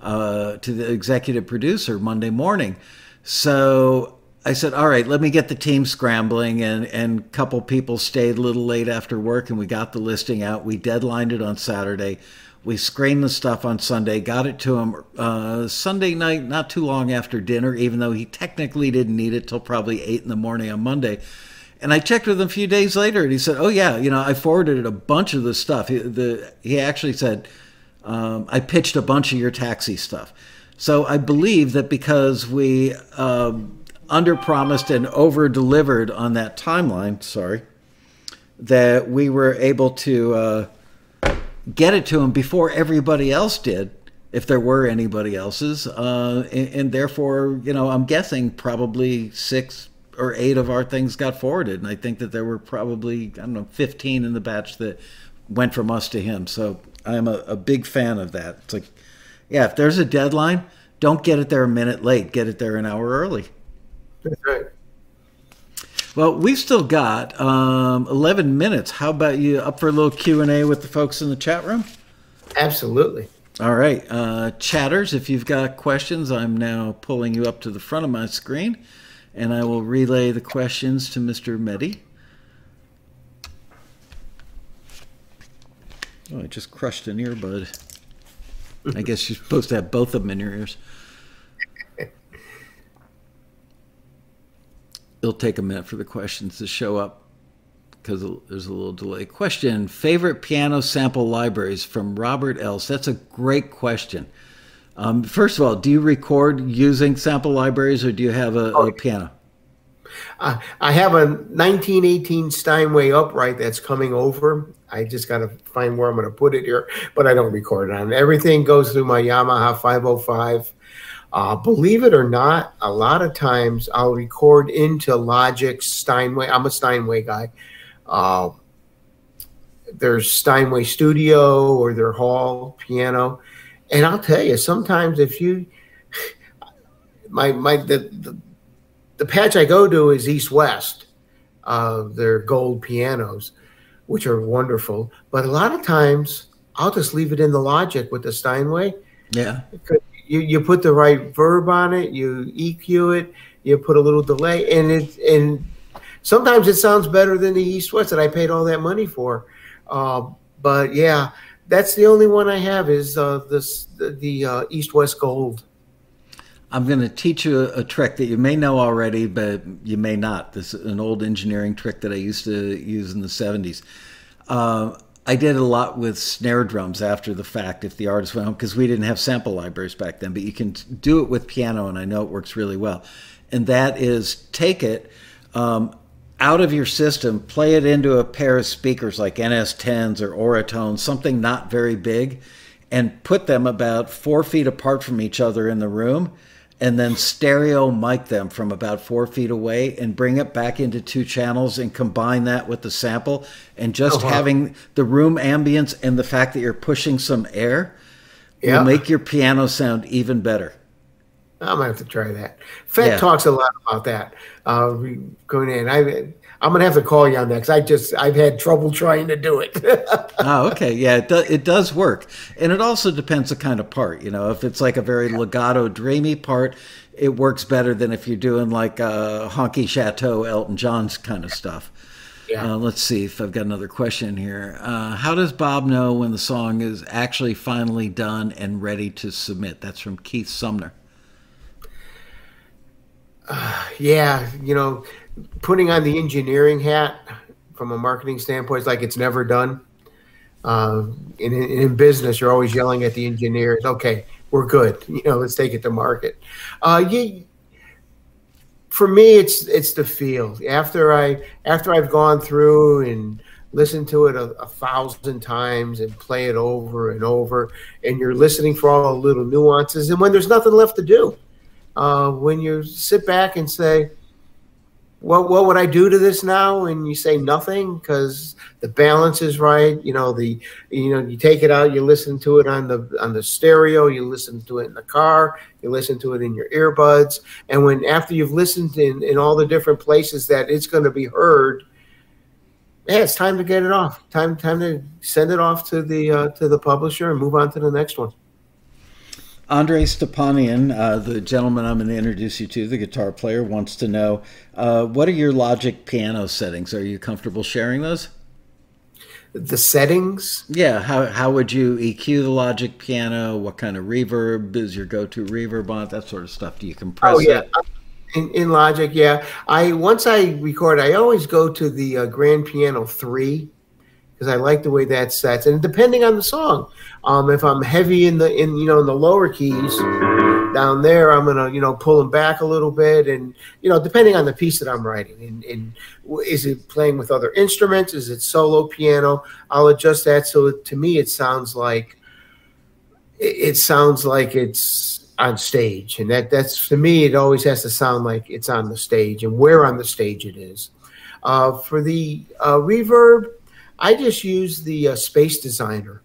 uh, to the executive producer Monday morning." So I said, "All right, let me get the team scrambling." And and a couple people stayed a little late after work, and we got the listing out. We deadlined it on Saturday. We screened the stuff on Sunday, got it to him uh, Sunday night, not too long after dinner, even though he technically didn't need it till probably 8 in the morning on Monday. And I checked with him a few days later, and he said, "Oh yeah, you know, I forwarded a bunch of the stuff." He, the, he actually said, um, "I pitched a bunch of your taxi stuff." So I believe that because we um, underpromised and over delivered on that timeline, sorry, that we were able to uh, get it to him before everybody else did, if there were anybody else's. Uh, and, and, therefore, you know, I'm guessing probably six or eight of our things got forwarded. And I think that there were probably, I don't know, 15 in the batch that went from us to him. So I'm a, a big fan of that. It's like, yeah, if there's a deadline, don't get it there a minute late, get it there an hour early. That's right. Well, we've still got um, 11 minutes. How about you up for a little Q&A with the folks in the chat room? Absolutely. All right. Uh, chatters, if you've got questions, I'm now pulling you up to the front of my screen, and I will relay the questions to Mr. Meddy. Oh, I just crushed an earbud. I guess you're supposed to have both of them in your ears. It'll take a minute for the questions to show up because there's a little delay. Question Favorite piano sample libraries from Robert Else? That's a great question. Um, first of all, do you record using sample libraries or do you have a, a piano? Uh, I have a 1918 Steinway upright that's coming over. I just got to find where I'm going to put it here, but I don't record it on. Everything goes through my Yamaha 505 uh, believe it or not, a lot of times I'll record into Logic Steinway. I'm a Steinway guy. Uh, there's Steinway Studio or their Hall piano, and I'll tell you, sometimes if you, my my the the, the patch I go to is East West, uh, their gold pianos, which are wonderful. But a lot of times, I'll just leave it in the Logic with the Steinway. Yeah. You, you put the right verb on it, you EQ it, you put a little delay, and it and sometimes it sounds better than the East West that I paid all that money for. Uh, but yeah, that's the only one I have is uh, this the, the uh, East West Gold. I'm going to teach you a, a, trick that you may know already, but you may not. This is an old engineering trick that I used to use in the 70s. I did a lot with snare drums after the fact if the artist went home because we didn't have sample libraries back then, but you can do it with piano, and I know it works really well. And that is take it um, out of your system, play it into a pair of speakers like NS10s or Auratones, something not very big, and put them about four feet apart from each other in the room and then stereo mic them from about four feet away and bring it back into two channels and combine that with the sample and just uh-huh. having the room ambience and the fact that you're pushing some air yeah. will make your piano sound even better. I'm gonna have to try that. Fed yeah. talks a lot about that. Uh, going in, I I'm gonna have to call you on that because I just I've had trouble trying to do it. oh, okay, yeah, it, do, it does work, and it also depends the kind of part. You know, if it's like a very legato, dreamy part, it works better than if you're doing like a honky chateau Elton John's kind of stuff. Yeah. Uh, let's see if I've got another question here. Uh, how does Bob know when the song is actually finally done and ready to submit? That's from Keith Sumner. Uh, yeah, you know, putting on the engineering hat from a marketing standpoint is like it's never done. Uh, in, in business, you're always yelling at the engineers, okay, we're good. You know, let's take it to market. Uh, you, for me, it's it's the feel. After I after I've gone through and listened to it a, a, thousand times and play it over and over, and you're listening for all the little nuances, and when there's nothing left to do, uh, when you sit back and say, what what would I do to this now? And you say nothing because the balance is right. You know the you know you take it out, you listen to it on the on the stereo, you listen to it in the car, you listen to it in your earbuds, and when after you've listened in in all the different places that it's going to be heard, yeah, it's time to get it off. Time time to send it off to the uh, to the publisher and move on to the next one. Andre Stepanian, uh, the gentleman I'm going to introduce you to, the guitar player, wants to know uh, what are your Logic piano settings? Are you comfortable sharing those? The settings? Yeah. How, how would you EQ the Logic piano? What kind of reverb is your go to reverb on it? That sort of stuff. Do you compress it? oh, yeah. In, in, Logic, yeah. I once I record, I always go to the uh, Grand Piano three because I like the way that sets. And depending on the song, um, if I'm heavy in the in you know in the lower keys down there, I'm gonna you know pull them back a little bit, and you know depending on the piece that I'm writing, and, and is it playing with other instruments? Is it solo piano? I'll adjust that so to me it sounds like it, sounds like it's on stage, and that that's to me it always has to sound like it's on the stage, and where on the stage it is. Uh, for the uh, reverb I just use the uh, Space Designer,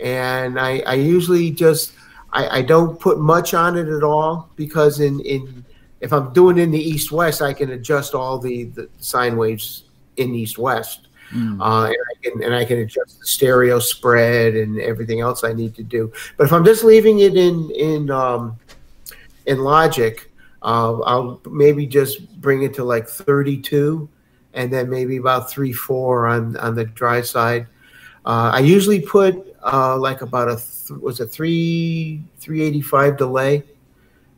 and I, I usually just I, I, don't put much on it at all because in in if I'm doing in the East West, I can adjust all the the sine waves in East West. Mm. Uh, and, I can, and I can adjust the stereo spread and everything else I need to do. But if I'm just leaving it in in um, in Logic, uh, I'll maybe just bring it to like 32 and then maybe about three four on on the dry side. Uh, I usually put uh, like about a th- was a three three eighty five delay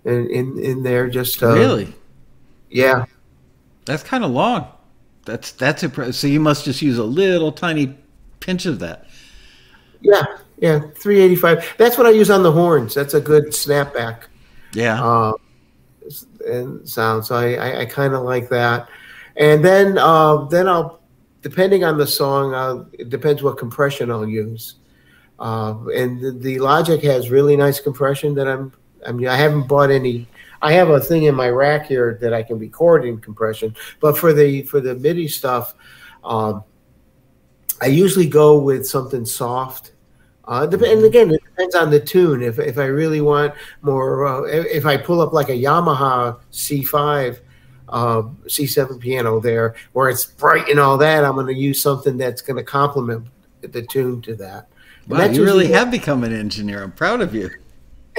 in, in in there. Just uh, really, yeah. That's kind of long. That's that's impressive. So you must just use a little tiny pinch of that. Yeah, yeah, three eighty five. That's what I use on the horns. That's a good slapback. Yeah. Uh, and sound. So I I, I kind of like that and then uh, then I'll depending on the song, uh, it depends what compression I'll use. Uh, and the, the, Logic has really nice compression that I'm. I mean, I haven't bought any. I have a thing in my rack here that I can record in compression, but for the for the MIDI stuff, um, I usually go with something soft. Uh, and again, it depends on the tune. If if I really want more, uh, if I pull up like a Yamaha C5 uh, C7 piano there, where it's bright and all that. I'm going to use something that's going to complement the tune to that. Wow, you really have become an engineer. I'm proud of you.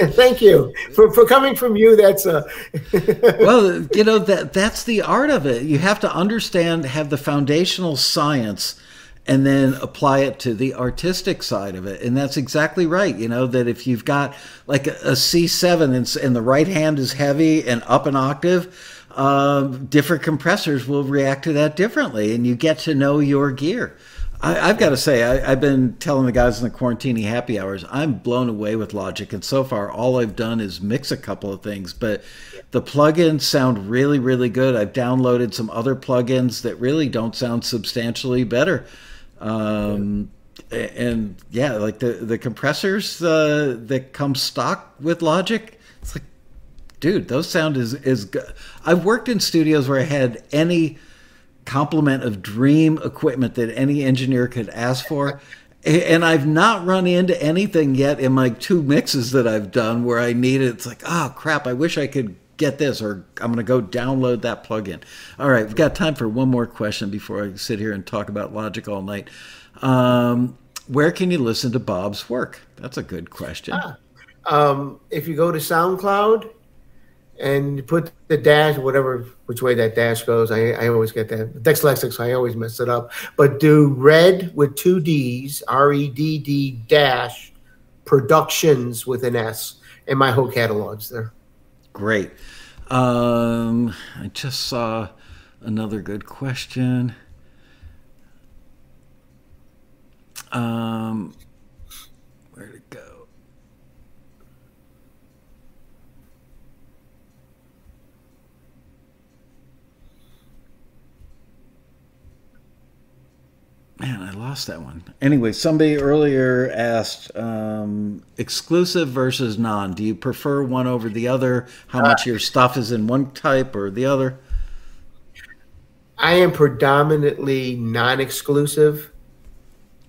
Thank you for, for coming from you. That's uh, a well, you know that that's the art of it. You have to understand, have the foundational science, and then apply it to the artistic side of it. And that's exactly right. You know that if you've got like a a C7 and, and the right hand is heavy and up an octave, um, different compressors will react to that differently, and you get to know your gear. I, have got to say, I, have been telling the guys in the quarantini happy hours, I'm blown away with Logic. And so far, all I've done is mix a couple of things. But the plugins sound really, really good. I've downloaded some other plugins that really don't sound substantially better. Um, and yeah, like the, the compressors uh, that come stock with Logic, it's like, dude, those sound is, is good. I've worked in studios where I had any complement of dream equipment that any engineer could ask for. And I've not run into anything yet in my two mixes that I've done where I need it. It's like, oh crap, I wish I could get this, or I'm going to go download that plugin. All right, we've got time for one more question before I sit here and talk about Logic all night. Um, where can you listen to Bob's work? That's a good question. Ah, um, if you go to SoundCloud, and you put the dash, whatever which way that dash goes. I, I always get that dyslexic, I always mess it up. But do red with two D's, R E D D dash productions with an S, and my whole catalog's there. Great. Um, I just saw another good question. Um, where'd it go? Man, I lost that one. Anyway, somebody earlier asked um, exclusive versus non. Do you prefer one over the other? How much your stuff is in one type or the other? I am predominantly non exclusive.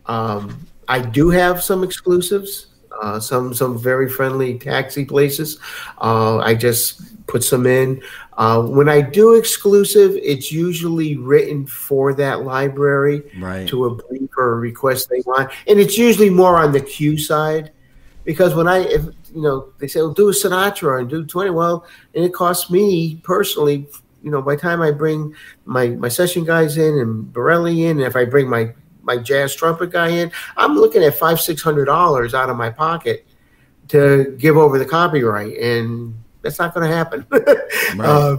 Um, I do have some exclusives, uh, some some very friendly taxi places. Uh, I just put some in. Uh, when I do exclusive, it's usually written for that library right. to a brief or a request they want, and it's usually more on the cue side. Because when I, if you know, they say, "Well, do a Sinatra and do 20," well, and it costs me personally, you know, by the time I bring my my session guys in and Borelli in, and if I bring my my jazz trumpet guy in, I'm looking at five six hundred dollars out of my pocket to give over the copyright, and that's not going to happen. right. uh,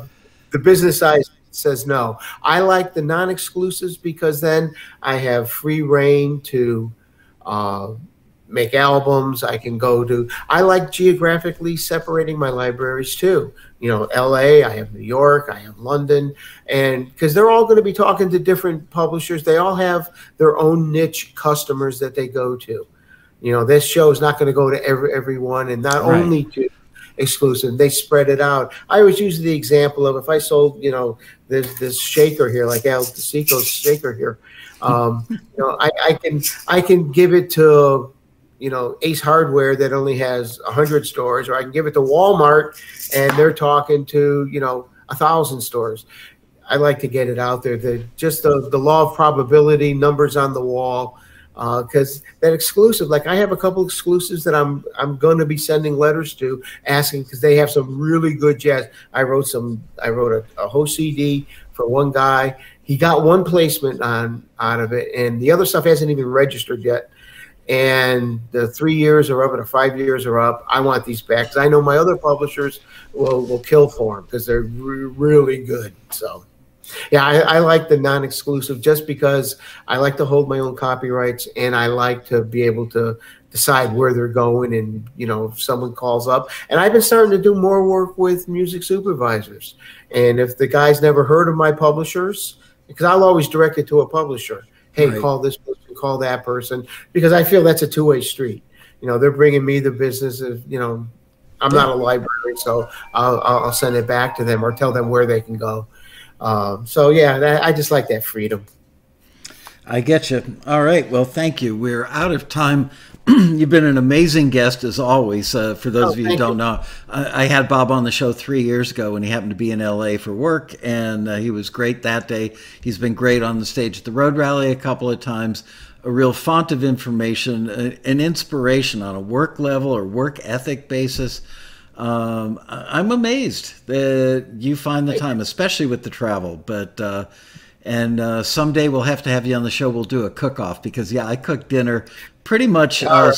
the business side says no. I like the non-exclusives because then I have free reign to uh, make albums. I can go to. I like geographically separating my libraries too. You know, L.A. I have New York. I have London, and because they're all going to be talking to different publishers, they all have their own niche customers that they go to. You know, this show is not going to go to every everyone, and not right. only to exclusive. They spread it out. I always use the example of if I sold, you know, this this shaker here, like Al DeSico's shaker here. Um, you know, I, I can I can give it to you know Ace Hardware that only has hundred stores, or I can give it to Walmart and they're talking to you know a thousand stores. I like to get it out there. The just the the law of probability, numbers on the wall because uh, that exclusive like i have a couple exclusives that i'm i'm going to be sending letters to asking because they have some really good jazz i wrote some i wrote a, a whole cd for one guy he got one placement on out of it and the other stuff hasn't even registered yet and the three years are up and the five years are up i want these back because i know my other publishers will will kill for them because they're re- really good so. Yeah, I, I, like the non-exclusive just because I like to hold my own copyrights and I like to be able to decide where they're going and you know if someone calls up. And I've been starting to do more work with music supervisors. And if the guy's never heard of my publishers because I'll always direct it to a publisher hey right. call this person call that person because I feel that's a two-way street you know they're bringing me the business of you know I'm not a library so I'll, I'll send it back to them or tell them where they can go um, so yeah, that, I just like that freedom. I get you. All right. Well, thank you. We're out of time, you've been an amazing guest as always. Uh, for those Oh, of you who don't you. know, I, I had Bob on the show three years ago when he happened to be in LA for work, and uh, he was great that day. He's been great on the stage at the Road Rally a couple of times. A real font of information, a- an inspiration on a work level or work ethic basis. Um, I- I'm amazed that you find the time, especially with the travel. But uh, and uh, someday we'll have to have you on the show. We'll do a cook-off because yeah, I cook dinner pretty much uh,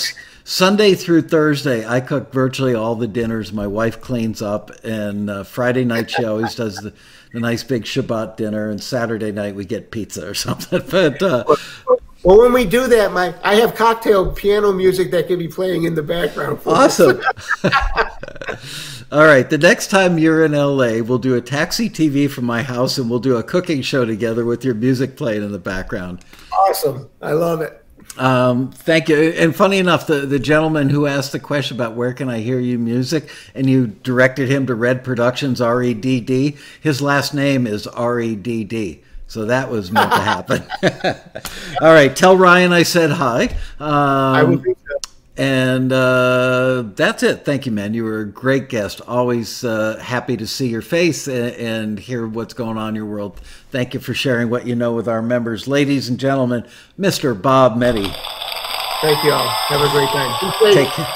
Sunday through Thursday. I cook virtually all the dinners. My wife cleans up, and uh, Friday night she always does the, the nice big Shabbat dinner, and Saturday night we get pizza or something. But uh, Well, when we do that, my I have cocktail piano music that can be playing in the background. For. Awesome. All right. The next time you're in LA, we'll do a taxi TV from my house and we'll do a cooking show together with your music playing in the background. Awesome. I love it. Um, thank you. And funny enough, the, the gentleman who asked the question about where can I hear you music and you directed him to Redd Productions, R E D D, his last name is R E D D. So that was meant to happen. All right. Tell Ryan I said hi. Um, I will do so. And uh, that's it. Thank you, man. You were a great guest. Always uh, happy to see your face and, and hear what's going on in your world. Thank you for sharing what you know with our members. Ladies and gentlemen, Mr. Bob Meddy. Thank you all. Have a great safe. Take care.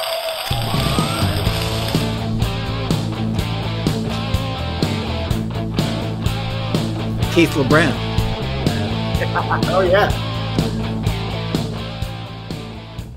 Keith LeBrand. Oh yeah.